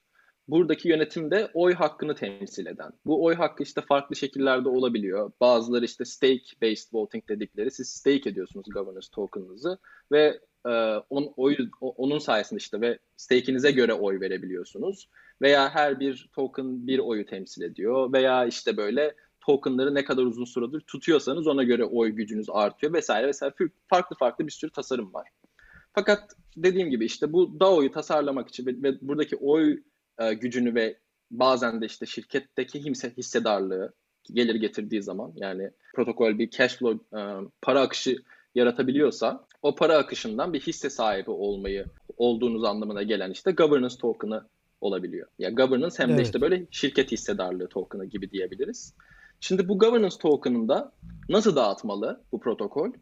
Buradaki yönetimde oy hakkını temsil eden. Bu oy hakkı işte farklı şekillerde olabiliyor. Bazıları işte stake based voting dedikleri. Siz stake ediyorsunuz governance token'ınızı ve e, on, oy, onun sayesinde işte ve stake'inize göre oy verebiliyorsunuz. Veya her bir token bir oyu temsil ediyor. Veya işte böyle tokenları ne kadar uzun süredir tutuyorsanız ona göre oy gücünüz artıyor vesaire vesaire. Farklı farklı bir sürü tasarım var. Fakat dediğim gibi işte bu DAO'yu tasarlamak için ve, ve buradaki oy e, gücünü ve bazen de işte şirketteki hisse, hissedarlığı gelir getirdiği zaman yani protokol bir cash flow e, para akışı yaratabiliyorsa o para akışından bir hisse sahibi olmayı olduğunuz anlamına gelen işte governance token'ı olabiliyor. Ya yani governance hem evet. de işte böyle şirket hissedarlığı token'ı gibi diyebiliriz. Şimdi bu governance token'ında nasıl dağıtmalı bu protokol?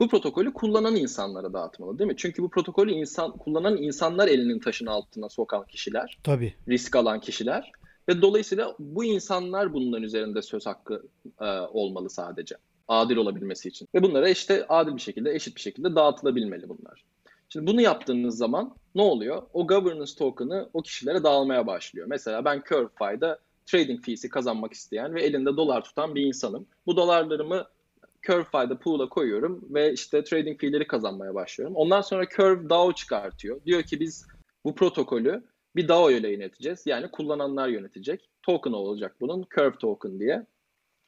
Bu protokolü kullanan insanlara dağıtmalı değil mi? Çünkü bu protokolü insan kullanan insanlar elinin taşın altına sokan kişiler. Tabii. Risk alan kişiler. Ve dolayısıyla bu insanlar bunların üzerinde söz hakkı e, olmalı sadece. Adil olabilmesi için. Ve bunlara işte adil bir şekilde, eşit bir şekilde dağıtılabilmeli bunlar. Şimdi bunu yaptığınız zaman ne oluyor? O governance token'ı o kişilere dağılmaya başlıyor. Mesela ben CurveFi'da trading fees'i kazanmak isteyen ve elinde dolar tutan bir insanım. Bu dolarlarımı CurveFi'de pool'a koyuyorum ve işte trading fee'leri kazanmaya başlıyorum. Ondan sonra Curve DAO çıkartıyor. Diyor ki biz bu protokolü bir DAO ile yöneteceğiz. Yani kullananlar yönetecek. Token olacak bunun Curve token diye.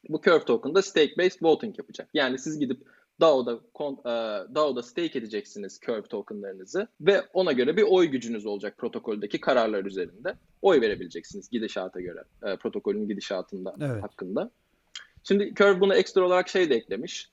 Bu Curve token da stake based voting yapacak. Yani siz gidip DAO'da, e, DAO'da stake edeceksiniz Curve tokenlarınızı ve ona göre bir oy gücünüz olacak protokoldeki kararlar üzerinde. Oy verebileceksiniz gidişata göre, e, protokolün gidişatında evet. hakkında. Şimdi Curve buna ekstra olarak şey de eklemiş.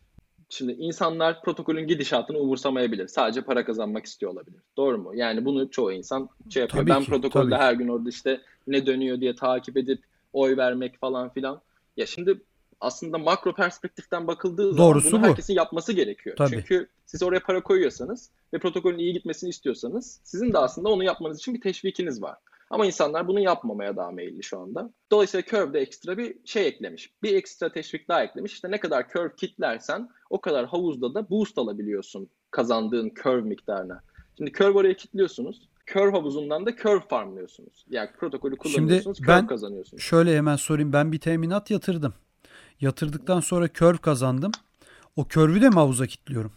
Şimdi insanlar protokolün gidişatını umursamayabilir. Sadece para kazanmak istiyor olabilir. Doğru mu? Yani bunu çoğu insan şey yapıyor. Tabii ben ki, protokolde tabii. her gün orada işte ne dönüyor diye takip edip oy vermek falan filan. Ya şimdi aslında makro perspektiften bakıldığı zaman Doğrusu bunu bu. herkesin yapması gerekiyor. Tabii. Çünkü siz oraya para koyuyorsanız ve protokolün iyi gitmesini istiyorsanız sizin de aslında onu yapmanız için bir teşvikiniz var. Ama insanlar bunu yapmamaya daha meyilli şu anda. Dolayısıyla Curve'de ekstra bir şey eklemiş. Bir ekstra teşvik daha eklemiş. İşte ne kadar Curve kitlersen o kadar havuzda da boost alabiliyorsun kazandığın Curve miktarına. Şimdi Curve oraya kitliyorsunuz. Curve havuzundan da Curve farmlıyorsunuz. Yani protokolü kullanıyorsunuz, Curve ben- kazanıyorsunuz. Şöyle hemen sorayım. Ben bir teminat yatırdım. Yatırdıktan sonra curve kazandım. O curve'ü de mi havuza kilitliyorum?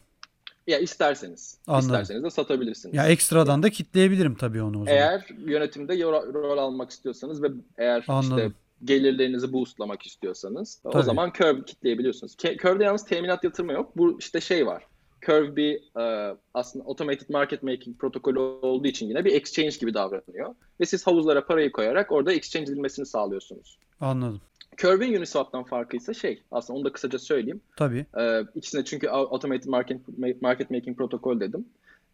Ya isterseniz. Anladım. isterseniz de satabilirsiniz. Ya ekstradan da kitleyebilirim tabii onu o zaman. Eğer yönetimde rol almak istiyorsanız ve eğer Anladım. işte gelirlerinizi boostlamak istiyorsanız o Tabii. zaman Curve kitleyebiliyorsunuz. Curve'de yalnız teminat yatırma yok. Bu işte şey var. Curve bir e, aslında automated market making protokolü olduğu için yine bir exchange gibi davranıyor. Ve siz havuzlara parayı koyarak orada exchange edilmesini sağlıyorsunuz. Anladım. Curve'in Uniswap'tan farkı ise şey aslında onu da kısaca söyleyeyim. Tabii. Ee, ikisine çünkü automated market, market making protokol dedim.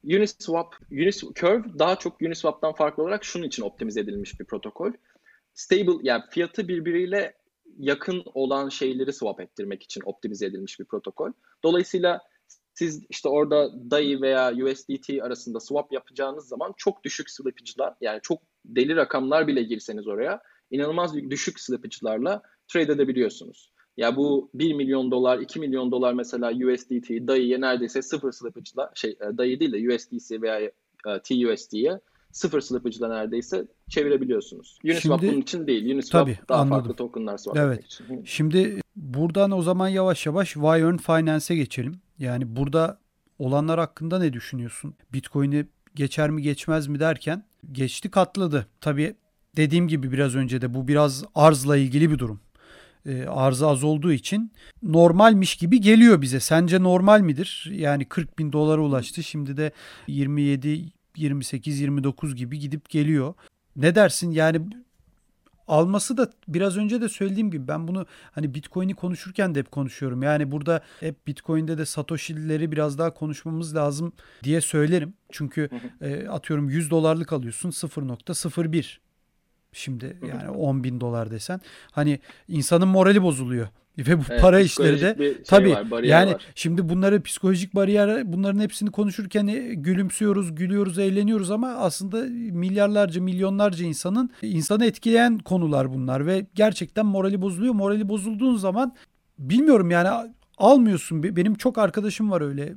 Uniswap, Unis, Curve daha çok Uniswap'tan farklı olarak şunun için optimize edilmiş bir protokol. Stable yani fiyatı birbiriyle yakın olan şeyleri swap ettirmek için optimize edilmiş bir protokol. Dolayısıyla siz işte orada DAI veya USDT arasında swap yapacağınız zaman çok düşük slippage'lar yani çok deli rakamlar bile girseniz oraya inanılmaz düşük slippage'larla trade edebiliyorsunuz. Ya bu 1 milyon dolar, 2 milyon dolar mesela USDT, DAI'ye neredeyse sıfır slippage'la, şey e, DAI değil de USDC veya e, TUSD'ye sıfır slippage'la neredeyse çevirebiliyorsunuz. Uniswap Şimdi- bunun için değil. Uniswap Tabii, daha anladım. farklı tokenlar swap Evet. için. Şimdi buradan o zaman yavaş yavaş Wyern Finance'e geçelim. Yani burada olanlar hakkında ne düşünüyorsun? Bitcoin'i geçer mi geçmez mi derken geçti katladı. Tabii dediğim gibi biraz önce de bu biraz arzla ilgili bir durum. Ee, arzı az olduğu için normalmiş gibi geliyor bize. Sence normal midir? Yani 40 bin dolara ulaştı. Şimdi de 27, 28, 29 gibi gidip geliyor. Ne dersin? Yani alması da biraz önce de söylediğim gibi ben bunu hani Bitcoin'i konuşurken de hep konuşuyorum. Yani burada hep Bitcoin'de de Satoshi'leri biraz daha konuşmamız lazım diye söylerim. Çünkü e, atıyorum 100 dolarlık alıyorsun 0.01. Şimdi yani 10 bin dolar desen hani insanın morali bozuluyor. Ve bu Evet, para işleri de şey tabii var, yani var. şimdi bunları psikolojik bariyer bunların hepsini konuşurken e, gülümsüyoruz, gülüyoruz, eğleniyoruz ama aslında milyarlarca, milyonlarca insanın insanı etkileyen konular bunlar ve gerçekten morali bozuluyor. Morali bozulduğun zaman bilmiyorum yani almıyorsun. Be- Benim çok arkadaşım var öyle.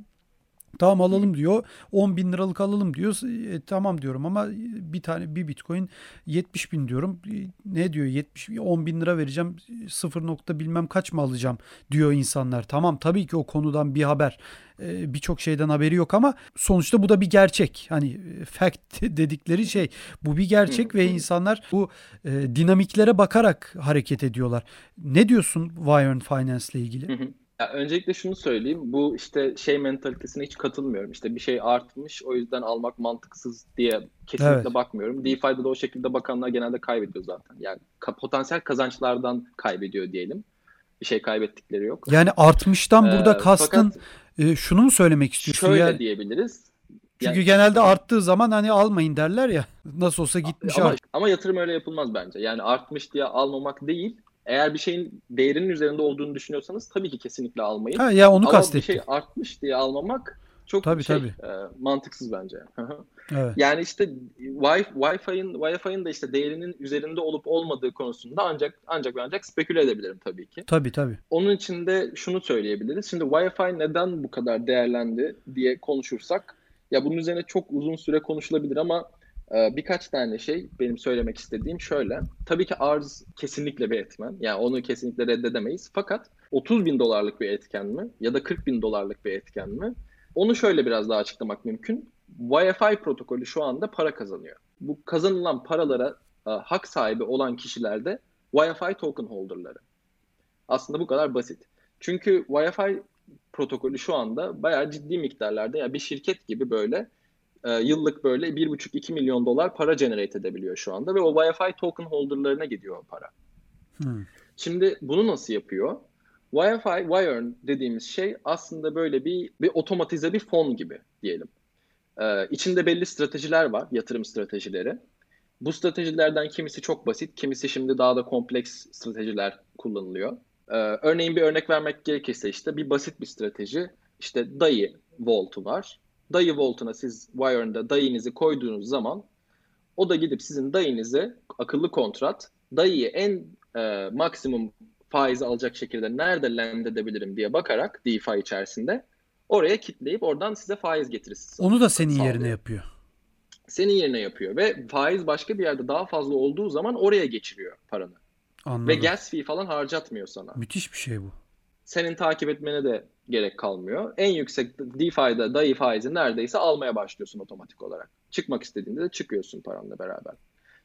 Tamam alalım diyor. 10 bin liralık alalım diyor. E, tamam diyorum ama bir tane bir bitcoin 70 bin diyorum. E, Ne diyor 70 10 bin lira vereceğim 0 nokta bilmem kaç mı alacağım diyor insanlar. Tamam tabii ki o konudan bir haber. E, Birçok şeyden haberi yok ama sonuçta bu da bir gerçek. Hani e, fact dedikleri şey bu bir gerçek ve insanlar bu e, dinamiklere bakarak hareket ediyorlar. Ne diyorsun Wyern Finance ile ilgili? Ya öncelikle şunu söyleyeyim. Bu işte şey mentalitesine hiç katılmıyorum. İşte bir şey artmış o yüzden almak mantıksız diye kesinlikle Evet. bakmıyorum. DeFi'de de o şekilde bakanlar genelde kaybediyor zaten. Yani ka- potansiyel kazançlardan kaybediyor diyelim. Bir şey kaybettikleri yok. Yani artmıştan burada Ee, kastın fakat e, şunu mu söylemek istiyorsun? şöyle Yani- diyebiliriz. çünkü Yani- genelde arttığı zaman hani almayın derler ya. Nasıl olsa gitmiş Ama, art. ama yatırım öyle yapılmaz bence. Yani artmış diye almamak değil. Eğer bir şeyin değerinin üzerinde olduğunu düşünüyorsanız tabii ki kesinlikle almayın. Ha ya onu Ama kastettim. bir şey artmış diye almamak çok Tabii, şey tabii. e, mantıksız bence. Evet. yani işte Wi- Wi-Fi'nin Wi-Fi'nin de işte değerinin üzerinde olup olmadığı konusunda ancak ancak ve ancak speküle edebilirim tabii ki. Tabii tabii. Onun için de şunu söyleyebiliriz. Şimdi Wi-Fi neden bu kadar değerlendi diye konuşursak ya bunun üzerine çok uzun süre konuşulabilir ama birkaç tane şey benim söylemek istediğim şöyle. Tabii ki arz kesinlikle bir etmen. Yani onu kesinlikle reddedemeyiz. Fakat 30 bin dolarlık bir etken mi ya da 40 bin dolarlık bir etken mi? Onu şöyle biraz daha açıklamak mümkün. Wi-Fi protokolü şu anda para kazanıyor. Bu kazanılan paralara e, hak sahibi olan kişiler de Wi-Fi token holder'ları. Aslında bu kadar basit. Çünkü Wi-Fi protokolü şu anda bayağı ciddi miktarlarda ya bir şirket gibi böyle e, yıllık böyle 1,5-2 milyon dolar para generate edebiliyor şu anda ve o Wi-Fi token holder'larına gidiyor o para. Hmm. Şimdi bunu nasıl yapıyor? Wi-Fi, Wirearn dediğimiz şey aslında böyle bir, bir otomatize bir fon gibi diyelim. Ee, içinde belli stratejiler var, yatırım stratejileri. Bu stratejilerden kimisi çok basit, kimisi şimdi daha da kompleks stratejiler kullanılıyor. Ee, örneğin bir örnek vermek gerekirse işte bir basit bir strateji. İşte DAI voltu var. DAI voltuna siz Wire'ında DAI'nizi koyduğunuz zaman o da gidip sizin DAI'nizi akıllı kontrat DAI'yi en e, maksimum faizi alacak şekilde nerede land edebilirim diye bakarak DeFi içerisinde oraya kitleyip oradan size faiz getirisi Onu da senin sağlıyor. yerine yapıyor. Senin yerine yapıyor ve faiz başka bir yerde daha fazla olduğu zaman oraya geçiriyor paranı. Anladım. Ve gas fee falan harcatmıyor sana. Müthiş bir şey bu. Senin takip etmene de gerek kalmıyor. En yüksek DeFi'da DAI faizi neredeyse almaya başlıyorsun otomatik olarak. Çıkmak istediğinde de çıkıyorsun paranla beraber.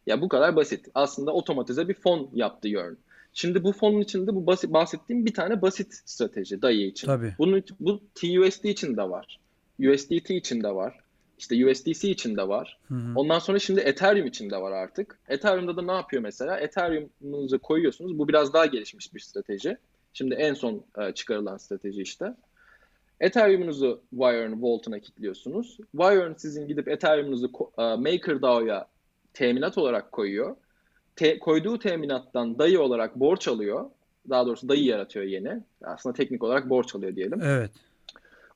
Ya bu kadar basit. Aslında otomatize bir fon yaptı Yearn. Şimdi bu fonun içinde bu basit, bahsettiğim bir tane basit strateji DAI için. Tabii. Bunun, bu TUSD için de var. USDT için de var. İşte USDC için de var. Hı hı. Ondan sonra şimdi Ethereum için de var artık. Ethereum'da da ne yapıyor mesela? Ethereum'unuzu koyuyorsunuz. Bu biraz daha gelişmiş bir strateji. Şimdi en son e, çıkarılan strateji işte. Ethereum'unuzu Wire'ın Vault'una kilitliyorsunuz. Wire'ın sizin gidip Ethereum'unuzu e, MakerDAO'ya teminat olarak koyuyor. Te, koyduğu teminattan dayı olarak borç alıyor. Daha doğrusu dayı yaratıyor yeni. Aslında teknik olarak borç alıyor diyelim. Evet.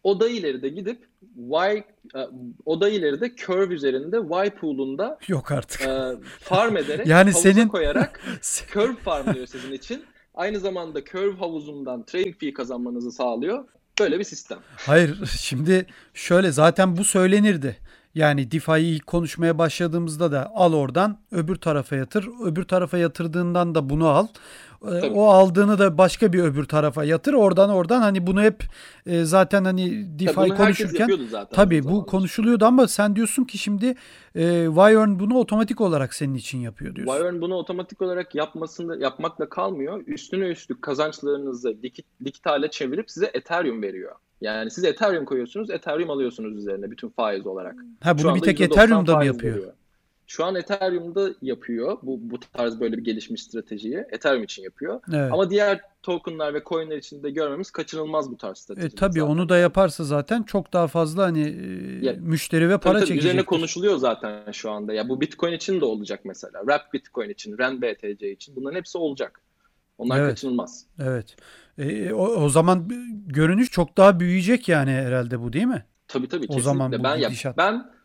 O dayıları da gidip Y e, o dayıları da curve üzerinde Y pool'unda yok artık. E, farm ederek yani senin koyarak curve farmlıyor sizin için. Aynı zamanda curve havuzundan trading fee kazanmanızı sağlıyor. Böyle bir sistem. Hayır şimdi şöyle zaten bu söylenirdi. Yani DeFi'yi ilk konuşmaya başladığımızda da al oradan öbür tarafa yatır. Öbür tarafa yatırdığından da bunu al. Tabii. O aldığını da başka bir öbür tarafa yatır. Oradan oradan hani bunu hep e, zaten hani DeFi tabii konuşurken zaten tabii bu konuşuluyordu ama sen diyorsun ki şimdi e, Wyern bunu otomatik olarak senin için yapıyor diyorsun. Wyern bunu otomatik olarak yapmasında yapmakla kalmıyor. Üstüne üstlük kazançlarınızı hale çevirip size Ethereum veriyor. Yani siz Ethereum koyuyorsunuz, Ethereum alıyorsunuz üzerine bütün faiz olarak. Ha bunu bir tek Ethereum'da mı yapıyor? Veriyor. Şu an Ethereum'da yapıyor bu bu tarz böyle bir gelişmiş stratejiyi. Ethereum için yapıyor. Evet. Ama diğer tokenlar ve coinler için de görmemiz kaçınılmaz bu tarz strateji. E, tabii zaten. onu da yaparsa zaten çok daha fazla hani e, ya, müşteri ve para çekecektir. Üzerine konuşuluyor zaten şu anda. Ya bu Bitcoin için de olacak mesela. Wrap Bitcoin için, REN BTC için bunların hepsi olacak. Onlar evet. kaçınılmaz. Evet. E, o, o zaman görünüş çok daha büyüyecek yani herhalde bu değil mi? Tabii tabii. O kesinlikle. zaman bu ben, ya, ben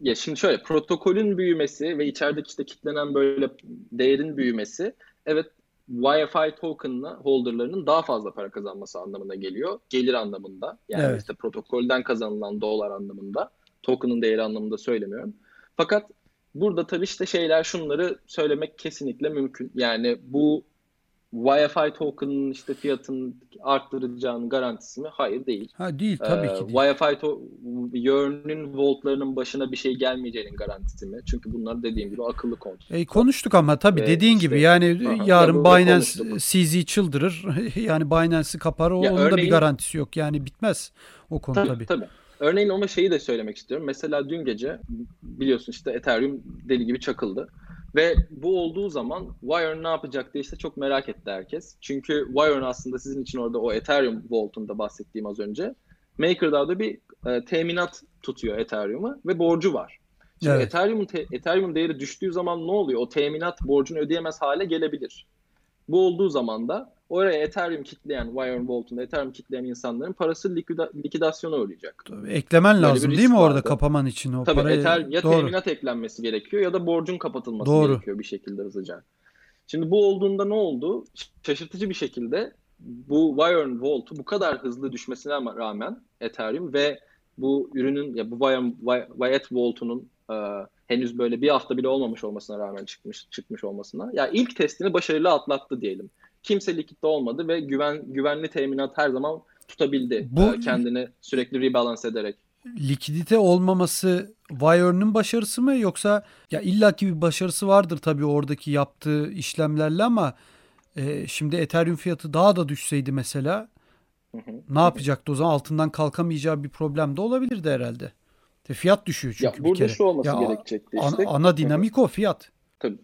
ya şimdi şöyle protokolün büyümesi ve içerideki işte kitlenen böyle değerin büyümesi evet Wi-Fi token'la holderlarının daha fazla para kazanması anlamına geliyor. Gelir anlamında. Yani evet. işte protokolden kazanılan dolar anlamında. Token'ın değeri anlamında söylemiyorum. Fakat burada tabii işte şeyler şunları söylemek kesinlikle mümkün. Yani bu Wi-Fi token'ın işte fiyatını arttıracağının garantisi mi? Hayır değil. Ha değil tabii ee, ki değil. Wi-Fi to- Yearn'ün voltlarının başına bir şey gelmeyeceğinin garantisi mi? Çünkü bunlar dediğim gibi akıllı kontrol. E, konuştuk ama tabii Ve dediğin işte, gibi yani aha, yarın Binance CZ çıldırır. yani Binance'ı kapar. O, ya onun örneğin, da bir garantisi yok. Yani bitmez o konu tabii. Tabii. tabii. Örneğin ama şeyi de söylemek istiyorum. Mesela dün gece biliyorsun işte Ethereum deli gibi çakıldı. Ve bu olduğu zaman Wire ne yapacak diye işte çok merak etti herkes. Çünkü Wire aslında sizin için orada o Ethereum Vault'unda bahsettiğim az önce. MakerDAO'da bir e, teminat tutuyor Ethereum'a ve borcu var. Şimdi evet. Ethereum, te- Ethereum değeri düştüğü zaman ne oluyor? O teminat borcunu ödeyemez hale gelebilir. Bu olduğu zaman da oraya Ethereum kitleyen, Wire Vault'unda Ethereum kitleyen insanların parası likida, likidasyona uğrayacak. Tabii, eklemen Böyle lazım değil mi vardı. orada kapaman için o Tabii, parayı? Ether, ya Doğru. teminat eklenmesi gerekiyor ya da borcun kapatılması Doğru. gerekiyor bir şekilde hızlıca. Şimdi bu olduğunda ne oldu? Şaşırtıcı bir şekilde bu Wire Vault'u bu kadar hızlı düşmesine rağmen Ethereum ve bu ürünün ya bu Wire Vault'unun e, henüz böyle bir hafta bile olmamış olmasına rağmen çıkmış çıkmış olmasına. Ya yani ilk testini başarılı atlattı diyelim kimse likitte olmadı ve güven güvenli teminat her zaman tutabildi Bu, e, kendini sürekli rebalance ederek. Likidite olmaması Wire'ın başarısı mı yoksa ya illaki bir başarısı vardır tabii oradaki yaptığı işlemlerle ama e, şimdi Ethereum fiyatı daha da düşseydi mesela hı hı. ne yapacaktı o zaman altından kalkamayacağı bir problem de olabilirdi herhalde. De fiyat düşüyor çünkü ya, burada bir kere. şu olması ya, gerekecekti işte. Ana, ana dinamik o fiyat. Tabii.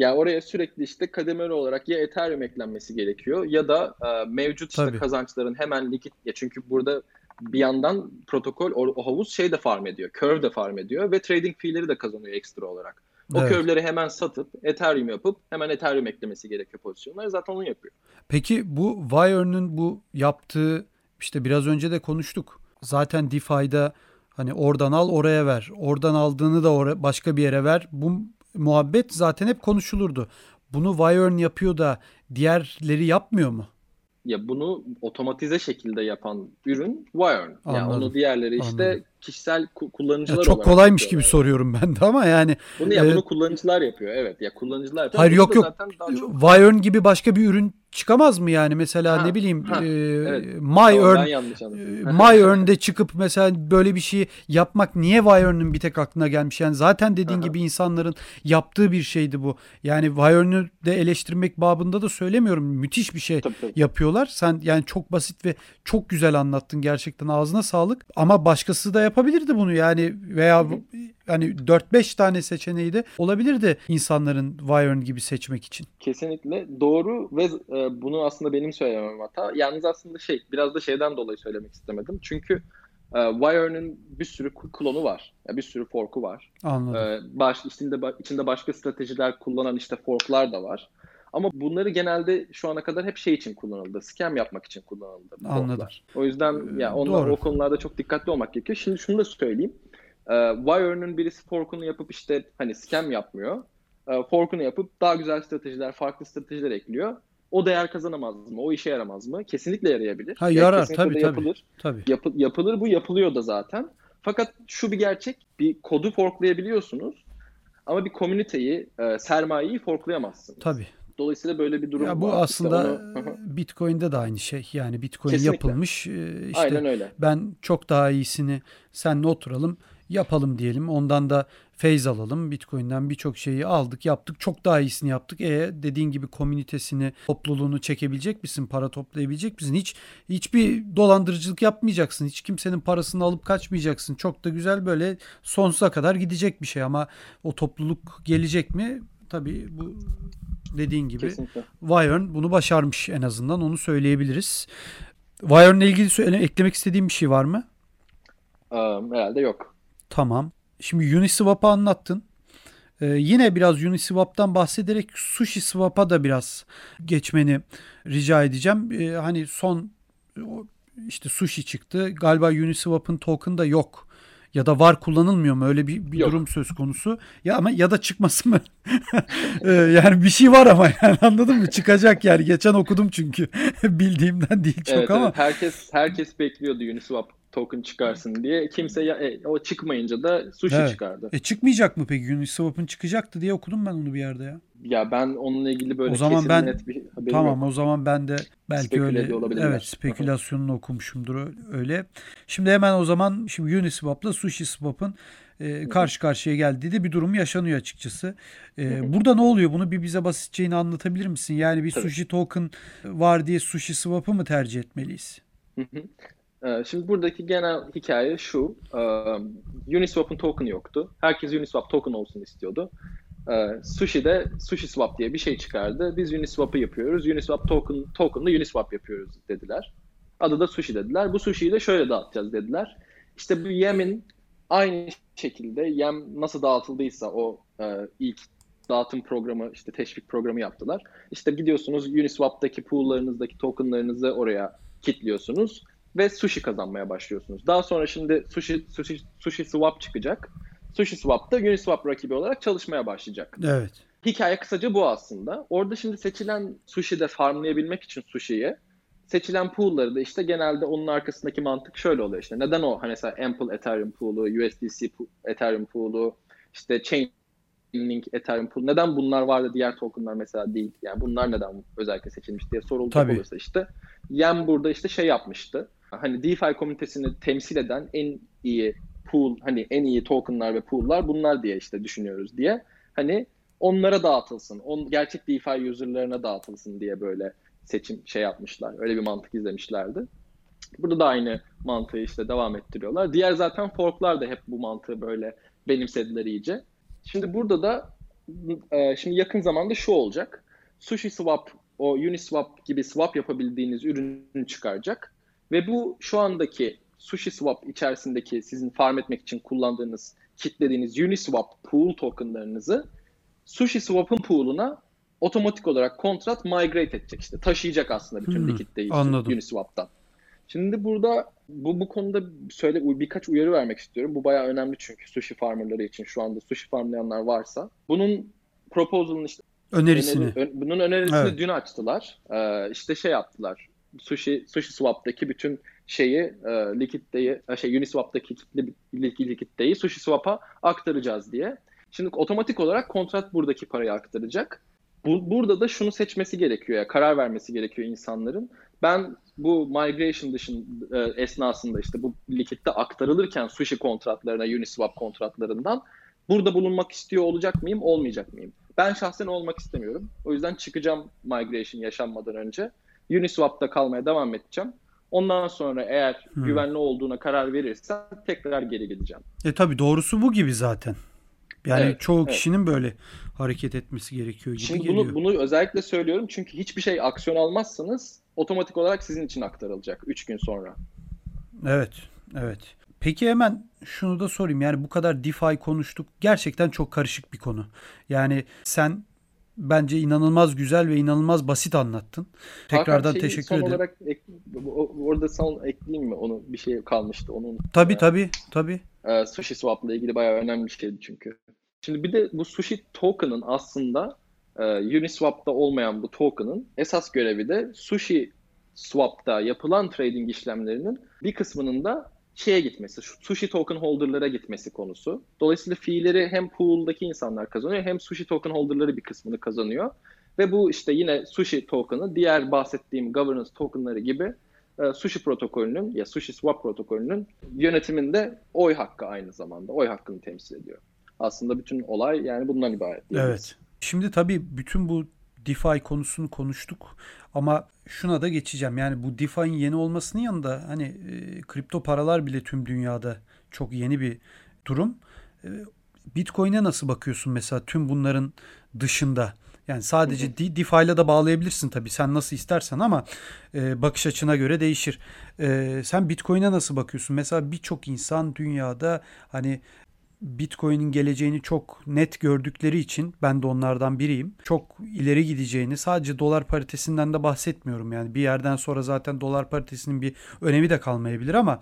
Yani oraya sürekli işte kademeli olarak ya Ethereum eklenmesi gerekiyor ya da e, mevcut işte Tabii. kazançların hemen likit ya çünkü burada bir yandan protokol o, o havuz şey de farm ediyor. Curve de farm ediyor ve trading fee'leri de kazanıyor ekstra olarak. O Evet. curve'leri hemen satıp Ethereum yapıp hemen Ethereum eklemesi gerekiyor pozisyonları. Zaten onu yapıyor. Peki bu Wire'ın bu yaptığı işte biraz önce de konuştuk. Zaten DeFi'da hani oradan al oraya ver. Oradan aldığını da ora- başka bir yere ver. Bu muhabbet zaten hep konuşulurdu. Bunu Wire'ın yapıyor da diğerleri yapmıyor mu? Ya bunu otomatize şekilde yapan ürün. Yani Anladım, onu diğerleri işte anladım. kişisel ku- Ya kullanıcılar çok kolaymış gibi yapıyorlar. soruyorum ben de ama yani Bunu ya Evet. bunu kullanıcılar yapıyor. Evet ya kullanıcılar yapıyor. Hayır, Bunu yok, yok. Zaten çok Wire'ın gibi başka bir ürün çıkamaz mı yani mesela Ha, ne bileyim ha, e, evet. My Earn anladım. Ee, MyEarn'de çıkıp mesela böyle bir şey yapmak niye Wire'ın bir tek aklına gelmiş? Yani zaten dediğin Aha. gibi insanların yaptığı bir şeydi bu. Yani Wire'ını de eleştirmek babında da söylemiyorum. Müthiş bir şey Tabii, tabii. yapıyorlar. Sen yani çok basit ve çok güzel anlattın gerçekten ağzına sağlık. Ama başkası da yapabilirdi bunu yani veya Hı hı. hani 4-5 tane seçeneği de olabilirdi insanların Wire'ın gibi seçmek için. Kesinlikle doğru ve e, bunu aslında benim söylemem hata. Yalnız aslında şey biraz da şeyden dolayı söylemek istemedim. Çünkü e, Wire'ın bir sürü klonu var. Ya bir sürü fork'u var. Anladım. E, baş, içinde, içinde başka stratejiler kullanan işte fork'lar da var. Ama bunları genelde şu ana kadar hep şey için kullanıldı. Scam yapmak için kullanıldı. Anladım. fork'lar. O yüzden Ee, ya onlar doğru. o konularda çok dikkatli olmak gerekiyor. Şimdi şunu da söyleyeyim. E, Wire'ın birisi fork'unu yapıp işte hani scam yapmıyor. E, fork'unu yapıp daha güzel stratejiler, farklı stratejiler ekliyor. O değer kazanamaz mı? O işe yaramaz mı? Kesinlikle yarayabilir. Ha, Yani yarar, kesinlikle tabii, yapılır. Tabii. Yapı- yapılır bu yapılıyor da zaten. Fakat şu bir gerçek. Bir kodu forklayabiliyorsunuz. Ama bir komüniteyi, e, sermayeyi forklayamazsınız. Tabii. Dolayısıyla böyle bir durum Ya bu var. İşte aslında onu- Hı hı. Bitcoin'de de aynı şey. Yani Bitcoin Kesinlikle. yapılmış. e, işte Aynen öyle. ben çok daha iyisini senle oturalım yapalım diyelim. Ondan da feyz alalım. Bitcoin'den birçok şeyi aldık, yaptık. Çok daha iyisini yaptık. E dediğin gibi komünitesini, topluluğunu çekebilecek misin? Para toplayabilecek misin? Hiç hiçbir dolandırıcılık yapmayacaksın. Hiç kimsenin parasını alıp kaçmayacaksın. Çok da güzel böyle sonsuza kadar gidecek bir şey ama o topluluk gelecek mi? Tabii bu dediğin gibi Kesinlikle. Wire'n bunu başarmış en azından onu söyleyebiliriz. Wire'nle ilgili eklemek istediğim bir şey var mı? Ee, herhalde yok. Tamam. Şimdi Uniswap'ı anlattın. Ee, yine biraz Uniswap'tan bahsederek Sushi Swap'a da biraz geçmeni rica edeceğim. Ee, hani son işte Sushi çıktı. Galiba Uniswap'ın token da yok. Ya da var kullanılmıyor mu? Öyle bir, bir Yok. durum söz konusu. Ya ama ya da çıkması mı? Ee, yani bir şey var ama yani anladın mı? Çıkacak yani. Geçen okudum çünkü. Bildiğimden değil çok evet, ama. evet. Herkes herkes bekliyordu Uniswap token çıkarsın diye. Kimse ya, e, o çıkmayınca da sushi Evet. çıkardı. E çıkmayacak mı peki? Uniswap'ın çıkacaktı diye okudum ben onu bir yerde ya. Ya ben onunla ilgili böyle O zaman kesin ben- net bir haberim Tamam yok. o zaman ben de belki Speküle öyle evet spekülasyonunu okumuşumdur öyle. Şimdi hemen o zaman şimdi Uniswap'la SushiSwap'ın e, karşı karşıya geldiği de bir durum yaşanıyor açıkçası. E, burada ne oluyor? Bunu bir bize basitçe yine anlatabilir misin? Yani bir Tabii. sushi token var diye SushiSwap'ı mı tercih etmeliyiz? Ee, Şimdi buradaki genel hikaye şu. Ee, Uniswap'ın token yoktu. Herkes Uniswap token olsun istiyordu. Ee, Sushi de SushiSwap diye bir şey çıkardı. Biz Uniswap'ı yapıyoruz. Uniswap token token'la Uniswap yapıyoruz dediler. Adı da Sushi dediler. Bu Sushi'yi de şöyle dağıtacağız dediler. İşte bu Yem'in aynı şekilde Yem nasıl dağıtıldıysa o e, ilk dağıtım programı işte teşvik programı yaptılar. İşte gidiyorsunuz Uniswap'taki pool'larınızdaki tokenlarınızı oraya kilitliyorsunuz ve sushi kazanmaya başlıyorsunuz. Daha sonra şimdi sushi sushi sushi swap çıkacak. Sushi swap da Uniswap rakibi olarak çalışmaya başlayacak. Evet. Hikaye kısaca bu aslında. Orada şimdi seçilen sushi'de farmlayabilmek için sushi'yi seçilen pool'ları da işte genelde onun arkasındaki mantık şöyle oluyor işte. Neden o hani mesela Ample Ethereum pool'u, USDC Ethereum pool'u, işte Chainlink Ethereum pool neden bunlar var da diğer tokenlar mesela değil? Yani bunlar neden özellikle seçilmiş diye sorulacak Tabii. olursa işte Yem burada işte şey yapmıştı. Hani DeFi komünitesini temsil eden en iyi pool hani en iyi tokenlar ve pool'lar bunlar diye işte düşünüyoruz diye. Hani onlara dağıtılsın. On, gerçek DeFi user'larına dağıtılsın diye böyle seçim şey yapmışlar. Öyle bir mantık izlemişlerdi. Burada da aynı mantığı işte devam ettiriyorlar. Diğer zaten forklar da hep bu mantığı böyle benimsediler iyice. Şimdi burada da e, şimdi yakın zamanda şu olacak. Sushi Swap, o Uniswap gibi swap yapabildiğiniz ürünü çıkaracak. Ve bu şu andaki Sushi Swap içerisindeki sizin farm etmek için kullandığınız, kitlediğiniz Uniswap pool tokenlarınızı Sushi Swap'ın pool'una otomatik olarak kontrat migrate edecek işte. Taşıyacak aslında bütün hmm, likiditeyi Uniswap'tan. Şimdi burada bu bu konuda söyle birkaç uyarı vermek istiyorum. Bu bayağı önemli çünkü sushi farmerları için şu anda sushi farmlayanlar varsa. Bunun proposal'ın işte önerisini. Öneri, bunun önerisini evet. dün açtılar. Ee, işte şey yaptılar. Sushi Sushi Swap'taki bütün şeyi e, likiditeyi e, şey Uniswap'taki kitli likiditeyi Sushi Swap'a aktaracağız diye. Şimdi otomatik olarak kontrat buradaki parayı aktaracak. Bu, burada da şunu seçmesi gerekiyor ya karar vermesi gerekiyor insanların. Ben bu migration dışın e, esnasında işte bu likitte aktarılırken sushi kontratlarına Uniswap kontratlarından burada bulunmak istiyor olacak mıyım olmayacak mıyım? Ben şahsen olmak istemiyorum. O yüzden çıkacağım migration yaşanmadan önce. Uniswap'ta kalmaya devam edeceğim. Ondan sonra eğer hmm. güvenli olduğuna karar verirsem tekrar geri gideceğim. E tabi doğrusu bu gibi zaten. Yani evet, çoğu evet. kişinin böyle hareket etmesi gerekiyor gibi Şimdi geliyor. Bunu, bunu özellikle söylüyorum çünkü hiçbir şey aksiyon almazsanız otomatik olarak sizin için aktarılacak 3 gün sonra. Evet, evet. Peki hemen şunu da sorayım. Yani bu kadar DeFi konuştuk. Gerçekten çok karışık bir konu. Yani sen bence inanılmaz güzel ve inanılmaz basit anlattın. Tekrardan şeyi teşekkür son ederim. Olarak ek, orada son ekleyeyim mi? Onu bir şey kalmıştı. Onu tabii tabii tabii. Ee, sushi swap'la ilgili bayağı önemli bir şeydi çünkü. Şimdi bir de bu sushi token'ın aslında e, Uniswap'ta olmayan bu token'ın esas görevi de sushi swap'ta yapılan trading işlemlerinin bir kısmının da şeye gitmesi, sushi token holder'lara gitmesi konusu. Dolayısıyla fiilleri hem pool'daki insanlar kazanıyor hem sushi token holder'ları bir kısmını kazanıyor. Ve bu işte yine sushi token'ı diğer bahsettiğim governance token'ları gibi e, sushi protokolünün ya sushi swap protokolünün yönetiminde oy hakkı aynı zamanda. Oy hakkını temsil ediyor. Aslında bütün olay yani bundan ibaret. Evet. Şimdi tabii bütün bu DeFi konusunu konuştuk ama şuna da geçeceğim. Yani bu DeFi'nin yeni olmasının yanında hani e, kripto paralar bile tüm dünyada çok yeni bir durum. E, Bitcoin'e nasıl bakıyorsun mesela tüm bunların dışında? Yani sadece hı hı. DeFi ile de bağlayabilirsin tabii sen nasıl istersen ama e, bakış açına göre değişir. E, sen Bitcoin'e nasıl bakıyorsun? Mesela birçok insan dünyada hani Bitcoin'in geleceğini çok net gördükleri için ben de onlardan biriyim. Çok ileri gideceğini sadece dolar paritesinden de bahsetmiyorum. Yani bir yerden sonra zaten dolar paritesinin bir önemi de kalmayabilir ama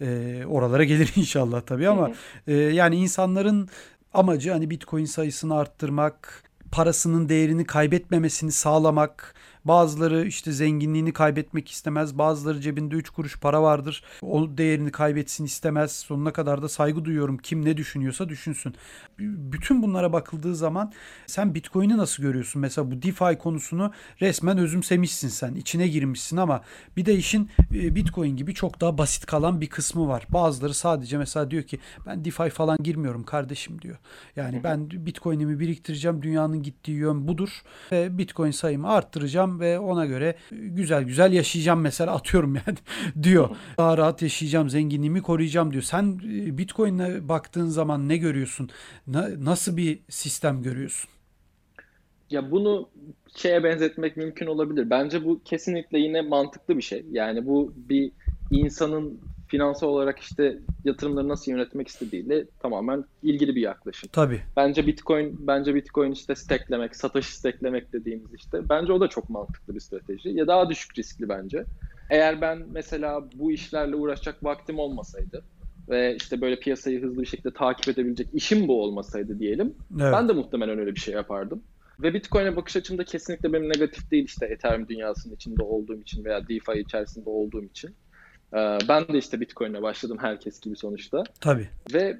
e, oralara gelir inşallah tabii ama e, yani insanların amacı hani Bitcoin sayısını arttırmak, parasının değerini kaybetmemesini sağlamak, Bazıları işte zenginliğini kaybetmek istemez. Bazıları cebinde 3 kuruş para vardır. O değerini kaybetsin istemez. Sonuna kadar da saygı duyuyorum. Kim ne düşünüyorsa düşünsün. Bütün bunlara bakıldığı zaman sen Bitcoin'i nasıl görüyorsun? Mesela bu DeFi konusunu resmen özümsemişsin sen. içine girmişsin ama bir de işin e, Bitcoin gibi çok daha basit kalan bir kısmı var. Bazıları sadece mesela diyor ki ben DeFi falan girmiyorum kardeşim diyor. Yani ben Bitcoin'imi biriktireceğim. Dünyanın gittiği yön budur. Ve Bitcoin sayımı arttıracağım ve ona göre güzel güzel yaşayacağım mesela atıyorum yani diyor. Daha rahat yaşayacağım, zenginliğimi koruyacağım diyor. Sen e, Bitcoin'e baktığın zaman ne görüyorsun? Na, nasıl bir sistem görüyorsun? Ya bunu şeye benzetmek mümkün olabilir. Bence bu kesinlikle yine mantıklı bir şey. Yani bu bir insanın finansal olarak işte yatırımları nasıl yönetmek istediğiyle tamamen ilgili bir yaklaşım. Tabii. Bence Bitcoin bence Bitcoin işte steklemek, satış steklemek dediğimiz işte bence o da çok mantıklı bir strateji. Ya daha düşük riskli bence. Eğer ben mesela bu işlerle uğraşacak vaktim olmasaydı ve işte böyle piyasayı hızlı bir şekilde takip edebilecek işim bu olmasaydı diyelim. Evet. Ben de muhtemelen öyle bir şey yapardım. Ve Bitcoin'e bakış açım da kesinlikle benim negatif değil işte Ethereum dünyasının içinde olduğum için veya DeFi içerisinde olduğum için. Ee, ben de işte Bitcoin'e başladım herkes gibi sonuçta. Tabii. Ve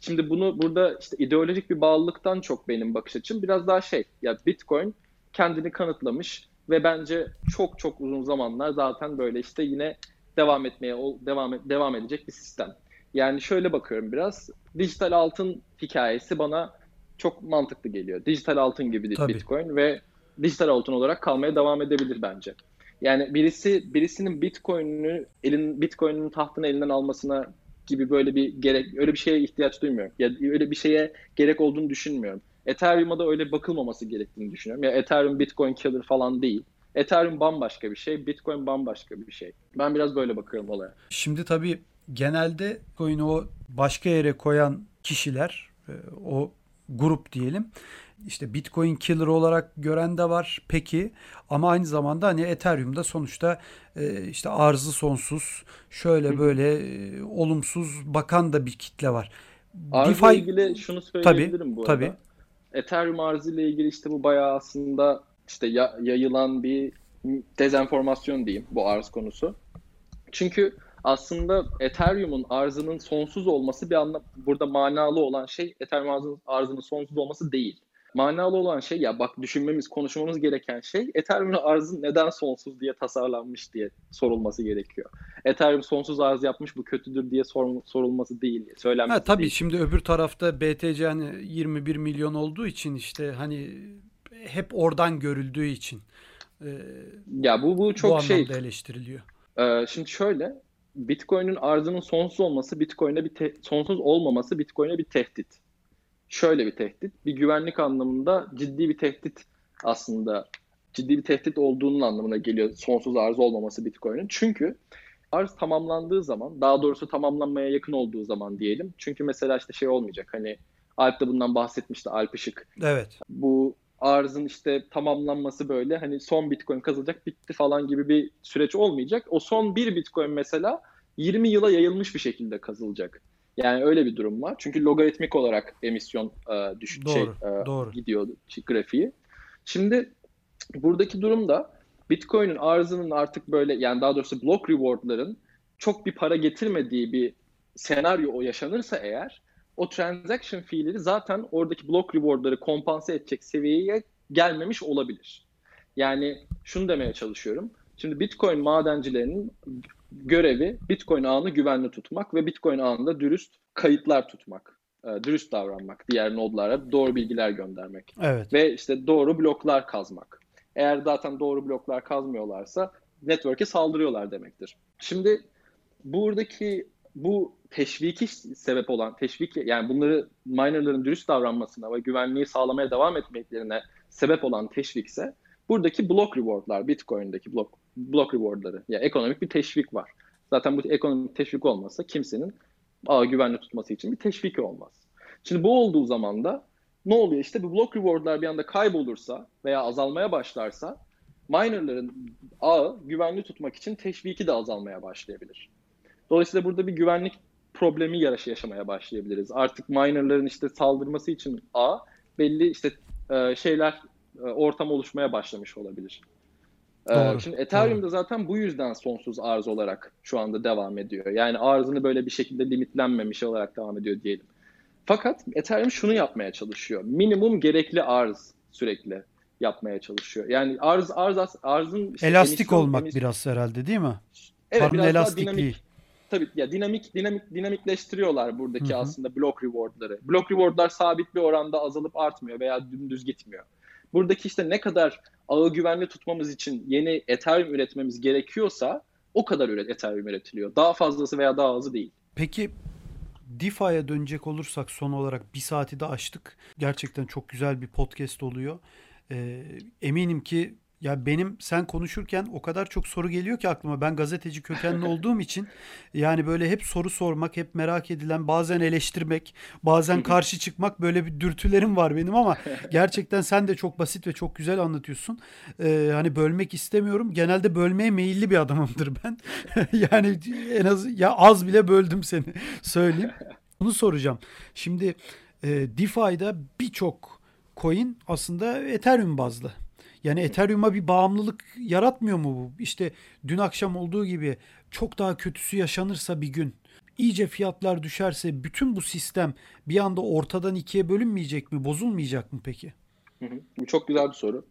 şimdi bunu burada işte ideolojik bir bağlılıktan çok benim bakış açım biraz daha şey ya Bitcoin kendini kanıtlamış ve bence çok çok uzun zamanlar zaten böyle işte yine devam etmeye devam devam edecek bir sistem. Yani şöyle bakıyorum biraz dijital altın hikayesi bana çok mantıklı geliyor. Dijital altın gibi Tabii. Bitcoin ve dijital altın olarak kalmaya devam edebilir bence. Yani birisi birisinin Bitcoin'ünü elin Bitcoin'in tahtını elinden almasına gibi böyle bir gerek öyle bir şeye ihtiyaç duymuyorum. Ya öyle bir şeye gerek olduğunu düşünmüyorum. Ethereum'a da öyle bakılmaması gerektiğini düşünüyorum. Ya Ethereum Bitcoin killer falan değil. Ethereum bambaşka bir şey, Bitcoin bambaşka bir şey. Ben biraz böyle bakıyorum olaya. Şimdi tabii genelde Bitcoin'i o başka yere koyan kişiler, e, o grup diyelim. İşte Bitcoin killer olarak gören de var peki ama aynı zamanda hani Ethereum'da sonuçta e, işte arzı sonsuz şöyle böyle e, olumsuz bakan da bir kitle var. Arzla DeFi... ilgili şunu söyleyebilirim tabii, bu arada. Tabii. Ethereum arzı ile ilgili işte bu bayağı aslında işte ya, yayılan bir dezenformasyon diyeyim bu arz konusu. Çünkü aslında Ethereum'un arzının sonsuz olması bir anlam burada manalı olan şey Ethereum arzının, arzının sonsuz olması değil. Manalı olan şey ya bak düşünmemiz, konuşmamız gereken şey Ethereum'un arzı neden sonsuz diye tasarlanmış diye sorulması gerekiyor. Ethereum sonsuz arz yapmış bu kötüdür diye sor, sorulması değil, söylenmesi ha, tabii değil. şimdi öbür tarafta BTC hani 21 milyon olduğu için işte hani hep oradan görüldüğü için e, ya bu bu çok bu şey eleştiriliyor. E, şimdi şöyle Bitcoin'in arzının sonsuz olması, Bitcoin'e bir te- sonsuz olmaması Bitcoin'e bir tehdit. Şöyle bir tehdit, bir güvenlik anlamında ciddi bir tehdit aslında ciddi bir tehdit olduğunun anlamına geliyor sonsuz arz olmaması Bitcoin'in. Çünkü arz tamamlandığı zaman, daha doğrusu tamamlanmaya yakın olduğu zaman diyelim. Çünkü mesela işte şey olmayacak hani Alp de bundan bahsetmişti Alp Işık. Evet. Bu arzın işte tamamlanması böyle hani son bitcoin kazılacak bitti falan gibi bir süreç olmayacak. O son bir bitcoin mesela 20 yıla yayılmış bir şekilde kazılacak. Yani öyle bir durum var. Çünkü logaritmik olarak emisyon e, düş doğru, şey e, doğru. gidiyor grafiği. Şimdi buradaki durum da Bitcoin'in arzının artık böyle yani daha doğrusu block reward'ların çok bir para getirmediği bir senaryo o yaşanırsa eğer o transaction fee'leri zaten oradaki block reward'ları kompanse edecek seviyeye gelmemiş olabilir. Yani şunu demeye çalışıyorum. Şimdi Bitcoin madencilerinin görevi Bitcoin ağını güvenli tutmak ve Bitcoin ağında dürüst kayıtlar tutmak. E, dürüst davranmak. Diğer nodlara doğru bilgiler göndermek. Evet. Ve işte doğru bloklar kazmak. Eğer zaten doğru bloklar kazmıyorlarsa network'e saldırıyorlar demektir. Şimdi buradaki bu teşviki sebep olan teşvik yani bunları minerların dürüst davranmasına ve güvenliği sağlamaya devam etmeklerine sebep olan teşvikse buradaki block rewardlar Bitcoin'deki block block rewardları yani ekonomik bir teşvik var. Zaten bu ekonomik teşvik olmasa kimsenin ağı güvenli tutması için bir teşvik olmaz. Şimdi bu olduğu zaman da ne oluyor işte bu block rewardlar bir anda kaybolursa veya azalmaya başlarsa minerların ağı güvenli tutmak için teşviki de azalmaya başlayabilir. Dolayısıyla burada bir güvenlik problemi yaşamaya başlayabiliriz. Artık minerların işte saldırması için A belli işte e, şeyler e, ortam oluşmaya başlamış olabilir. E, doğru, Şimdi Ethereum'da doğru. zaten bu yüzden sonsuz arz olarak şu anda devam ediyor. Yani arzını böyle bir şekilde limitlenmemiş olarak devam ediyor diyelim. Fakat Ethereum şunu yapmaya çalışıyor. Minimum gerekli arz sürekli yapmaya çalışıyor. Yani arz arz arzın işte elastik olmak emisyon... biraz herhalde değil mi? Evet, Paranın biraz elastikliği. Daha dinamik, tabii ya dinamik dinamik dinamikleştiriyorlar buradaki Hı-hı. aslında block rewardları. Block rewardlar sabit bir oranda azalıp artmıyor veya dümdüz gitmiyor. Buradaki işte ne kadar ağı güvenli tutmamız için yeni Ethereum üretmemiz gerekiyorsa o kadar üret Ethereum üretiliyor. Daha fazlası veya daha azı değil. Peki DeFi'ye dönecek olursak son olarak bir saati de açtık. Gerçekten çok güzel bir podcast oluyor. Ee, eminim ki ya benim sen konuşurken o kadar çok soru geliyor ki aklıma. Ben gazeteci kökenli olduğum için yani böyle hep soru sormak, hep merak edilen, bazen eleştirmek, bazen karşı çıkmak böyle bir dürtülerim var benim ama gerçekten sen de çok basit ve çok güzel anlatıyorsun. Ee, hani bölmek istemiyorum. Genelde bölmeye meyilli bir adamımdır ben. yani en az ya az bile böldüm seni söyleyeyim. Bunu soracağım. Şimdi e, DeFi'da birçok coin aslında Ethereum bazlı. Yani Ethereum'a bir bağımlılık yaratmıyor mu bu? İşte dün akşam olduğu gibi çok daha kötüsü yaşanırsa bir gün iyice fiyatlar düşerse bütün bu sistem bir anda ortadan ikiye bölünmeyecek mi? Bozulmayacak mı peki? Bu çok güzel bir soru.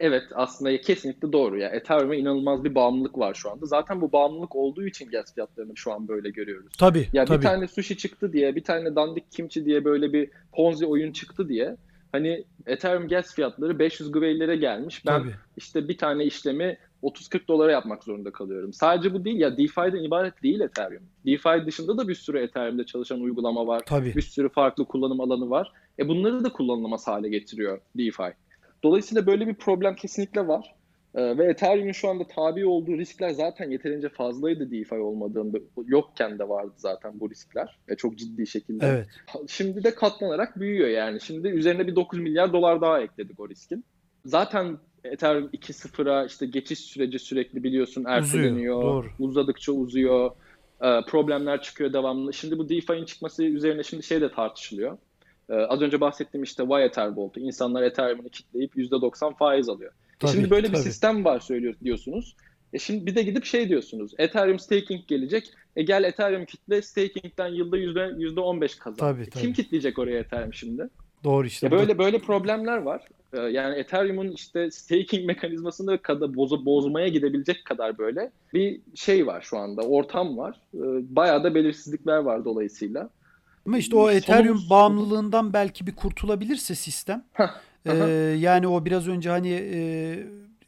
Evet aslında kesinlikle doğru. Ya Ethereum'a inanılmaz bir bağımlılık var şu anda. Zaten bu bağımlılık olduğu için gaz fiyatlarını şu an böyle görüyoruz. Tabii. Ya tabii. bir tane sushi çıktı diye, bir tane dandik kimchi diye böyle bir Ponzi oyun çıktı diye hani Ethereum gas fiyatları 500 güveylere gelmiş. Ben Tabii. işte bir tane işlemi 30-40 dolara yapmak zorunda kalıyorum. Sadece bu değil ya DeFi'den ibaret değil Ethereum. DeFi dışında da bir sürü Ethereum'de çalışan uygulama var. Tabii. Bir sürü farklı kullanım alanı var. E bunları da kullanılamaz hale getiriyor DeFi. Dolayısıyla böyle bir problem kesinlikle var. Ee, ve Ethereum'un şu anda tabi olduğu riskler zaten yeterince fazlaydı DeFi olmadığında. Yokken de vardı zaten bu riskler. E, çok ciddi şekilde. Evet. Şimdi de katlanarak büyüyor yani. Şimdi üzerine bir 9 milyar dolar daha ekledik o riskin. Zaten Ethereum 2.0'a işte geçiş süreci sürekli biliyorsun erteleniyor. Uzuyor. Uzadıkça uzuyor. Ee, problemler çıkıyor devamlı. Şimdi bu DeFi'nin çıkması üzerine şimdi şey de tartışılıyor. Ee, az önce bahsettiğim işte Y Etherbolt'u. İnsanlar Ethereum'unu kitleyip %90 faiz alıyor. Tabii, şimdi böyle tabii. bir sistem var söylüyor diyorsunuz. E şimdi bir de gidip şey diyorsunuz. Ethereum staking gelecek. E gel Ethereum kitle staking'den yılda yüzde yüzde 15 kazan. Tabii, e tabii. Kim kitleyecek oraya Ethereum şimdi? Doğru işte. Ya böyle böyle problemler var. Ee, yani Ethereum'un işte staking mekanizmasını kadar boz, bozmaya gidebilecek kadar böyle bir şey var şu anda. Ortam var. Bayağı da belirsizlikler var dolayısıyla. Ama işte o Ethereum Sonumuz... bağımlılığından belki bir kurtulabilirse sistem. Ee, yani o biraz önce hani e,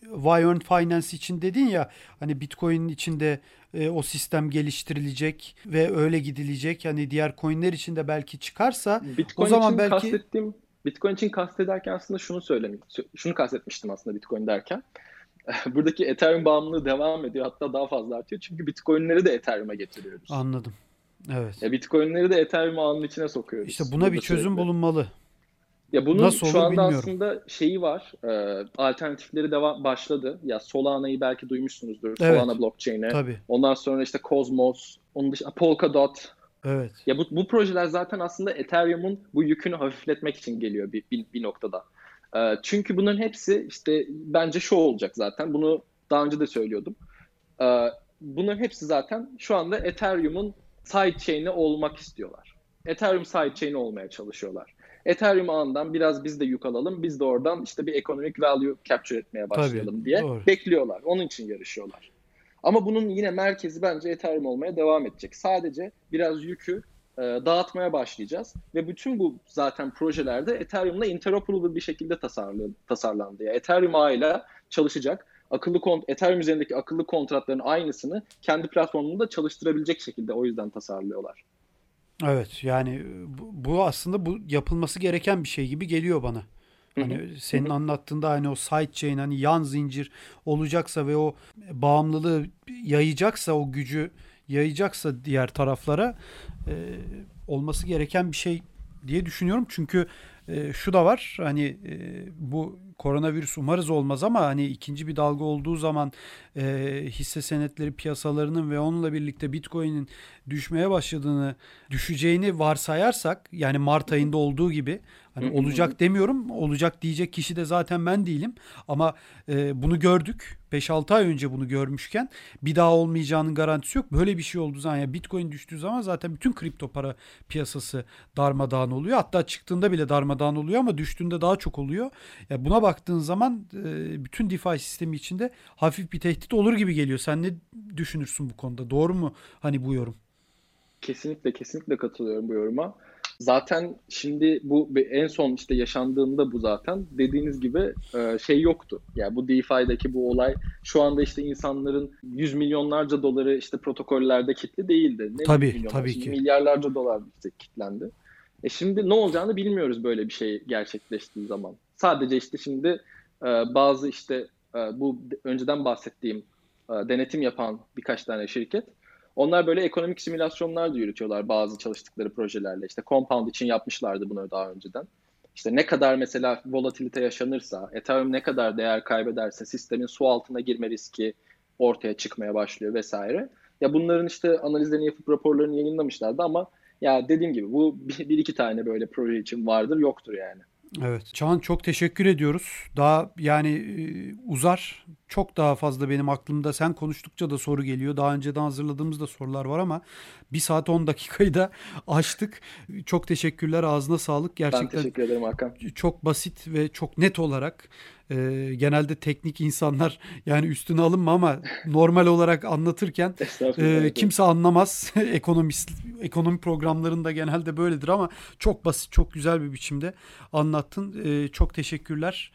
Wyvern Finance için dedin ya hani Bitcoin içinde e, o sistem geliştirilecek ve öyle gidilecek. Hani diğer coinler için de belki çıkarsa Bitcoin o zaman için belki kastettiğim Bitcoin için kastederken aslında şunu söylemek, şunu kastetmiştim aslında Bitcoin derken. Buradaki Ethereum bağımlılığı devam ediyor. Hatta daha fazla artıyor. Çünkü Bitcoin'leri de Ethereum'a getiriyoruz. Anladım. Evet. Ya Bitcoin'leri de Ethereum ağının içine sokuyoruz. İşte buna bir çözüm sürekli. bulunmalı. Ya bunun Nasıl şu anda bilmiyorum. aslında şeyi var. E, alternatifleri devam başladı. Ya Solana'yı belki duymuşsunuzdur. Evet. Solana blockchain'e. Tabii. Ondan sonra işte Cosmos, onun dışında Polkadot. Evet. Ya bu, bu projeler zaten aslında Ethereum'un bu yükünü hafifletmek için geliyor bir, bir, bir noktada. E, çünkü bunların hepsi işte bence şu olacak zaten. Bunu daha önce de söylüyordum. E, bunların hepsi zaten şu anda Ethereum'un sidechain'i olmak istiyorlar. Ethereum sidechain'i olmaya çalışıyorlar. Ethereum ağından biraz biz de yük alalım. Biz de oradan işte bir economic value capture etmeye başlayalım Tabii, diye doğru. bekliyorlar. Onun için yarışıyorlar. Ama bunun yine merkezi bence Ethereum olmaya devam edecek. Sadece biraz yükü e, dağıtmaya başlayacağız ve bütün bu zaten projelerde Ethereum'la interoperable bir şekilde tasarlandı. Yani Ethereum ağıyla çalışacak. Akıllı kont Ethereum üzerindeki akıllı kontratların aynısını kendi platformunda çalıştırabilecek şekilde o yüzden tasarlıyorlar. Evet yani bu, bu aslında bu yapılması gereken bir şey gibi geliyor bana. Hani senin anlattığında hani o side chain hani yan zincir olacaksa ve o bağımlılığı yayacaksa o gücü yayacaksa diğer taraflara e, olması gereken bir şey diye düşünüyorum. Çünkü e, şu da var hani e, bu koronavirüs umarız olmaz ama hani ikinci bir dalga olduğu zaman e, hisse senetleri piyasalarının ve onunla birlikte Bitcoin'in düşmeye başladığını, düşeceğini varsayarsak yani Mart ayında olduğu gibi hani olacak demiyorum. Olacak diyecek kişi de zaten ben değilim. Ama e, bunu gördük. 5-6 ay önce bunu görmüşken bir daha olmayacağının garantisi yok. Böyle bir şey olduğu zaman yani Bitcoin düştüğü zaman zaten bütün kripto para piyasası darmadağın oluyor. Hatta çıktığında bile darmadağın oluyor ama düştüğünde daha çok oluyor. Yani buna baktığın zaman e, bütün DeFi sistemi içinde hafif bir tehdit olur gibi geliyor. Sen ne düşünürsün bu konuda? Doğru mu hani bu yorum? Kesinlikle kesinlikle katılıyorum bu yoruma. Zaten şimdi bu en son işte yaşandığında bu zaten dediğiniz gibi e, şey yoktu. Yani bu DeFi'deki bu olay şu anda işte insanların yüz milyonlarca doları işte protokollerde kitli değildi. Ne tabii tabii ki. Milyarlarca dolar işte kitlendi. E şimdi ne olacağını bilmiyoruz böyle bir şey gerçekleştiği zaman. Sadece işte şimdi e, bazı işte e, bu önceden bahsettiğim denetim yapan birkaç tane şirket onlar böyle ekonomik simülasyonlar da yürütüyorlar bazı çalıştıkları projelerle. İşte Compound için yapmışlardı bunu daha önceden. İşte ne kadar mesela volatilite yaşanırsa, Ethereum ne kadar değer kaybederse sistemin su altına girme riski ortaya çıkmaya başlıyor vesaire. Ya bunların işte analizlerini yapıp raporlarını yayınlamışlardı ama ya dediğim gibi bu bir, bir iki tane böyle proje için vardır yoktur yani. Evet. Çağan çok teşekkür ediyoruz. Daha yani uzar çok daha fazla benim aklımda. Sen konuştukça da soru geliyor. Daha önceden hazırladığımız da sorular var ama bir saat 10 dakikayı da aştık. Çok teşekkürler. Ağzına sağlık. Gerçekten Ben teşekkür ederim Hakan. çok basit ve çok net olarak e, genelde teknik insanlar yani üstüne alınma ama normal olarak anlatırken e, kimse anlamaz. Ekonomist ekonomi programlarında genelde böyledir ama çok basit, çok güzel bir biçimde anlattın. E, çok teşekkürler.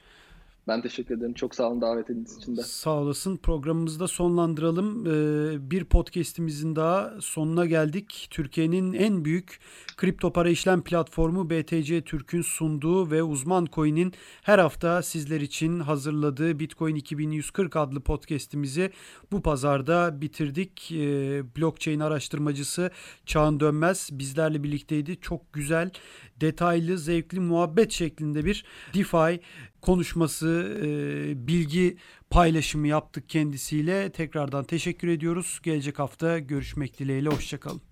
Ben teşekkür ederim. Çok sağ olun davet ettiğiniz için de. Sağ olasın. Programımızı da sonlandıralım. Ee, bir podcast'imizin daha sonuna geldik. Türkiye'nin en büyük kripto para işlem platformu BTC Türk'ün sunduğu ve uzman coin'in her hafta sizler için hazırladığı Bitcoin 2140 adlı podcast'imizi bu pazarda bitirdik. Ee, blockchain araştırmacısı Çağın Dönmez bizlerle birlikteydi. Çok güzel, detaylı, zevkli muhabbet şeklinde bir DeFi konuşması, e, bilgi paylaşımı yaptık kendisiyle. Tekrardan teşekkür ediyoruz. Gelecek hafta görüşmek dileğiyle. Hoşçakalın.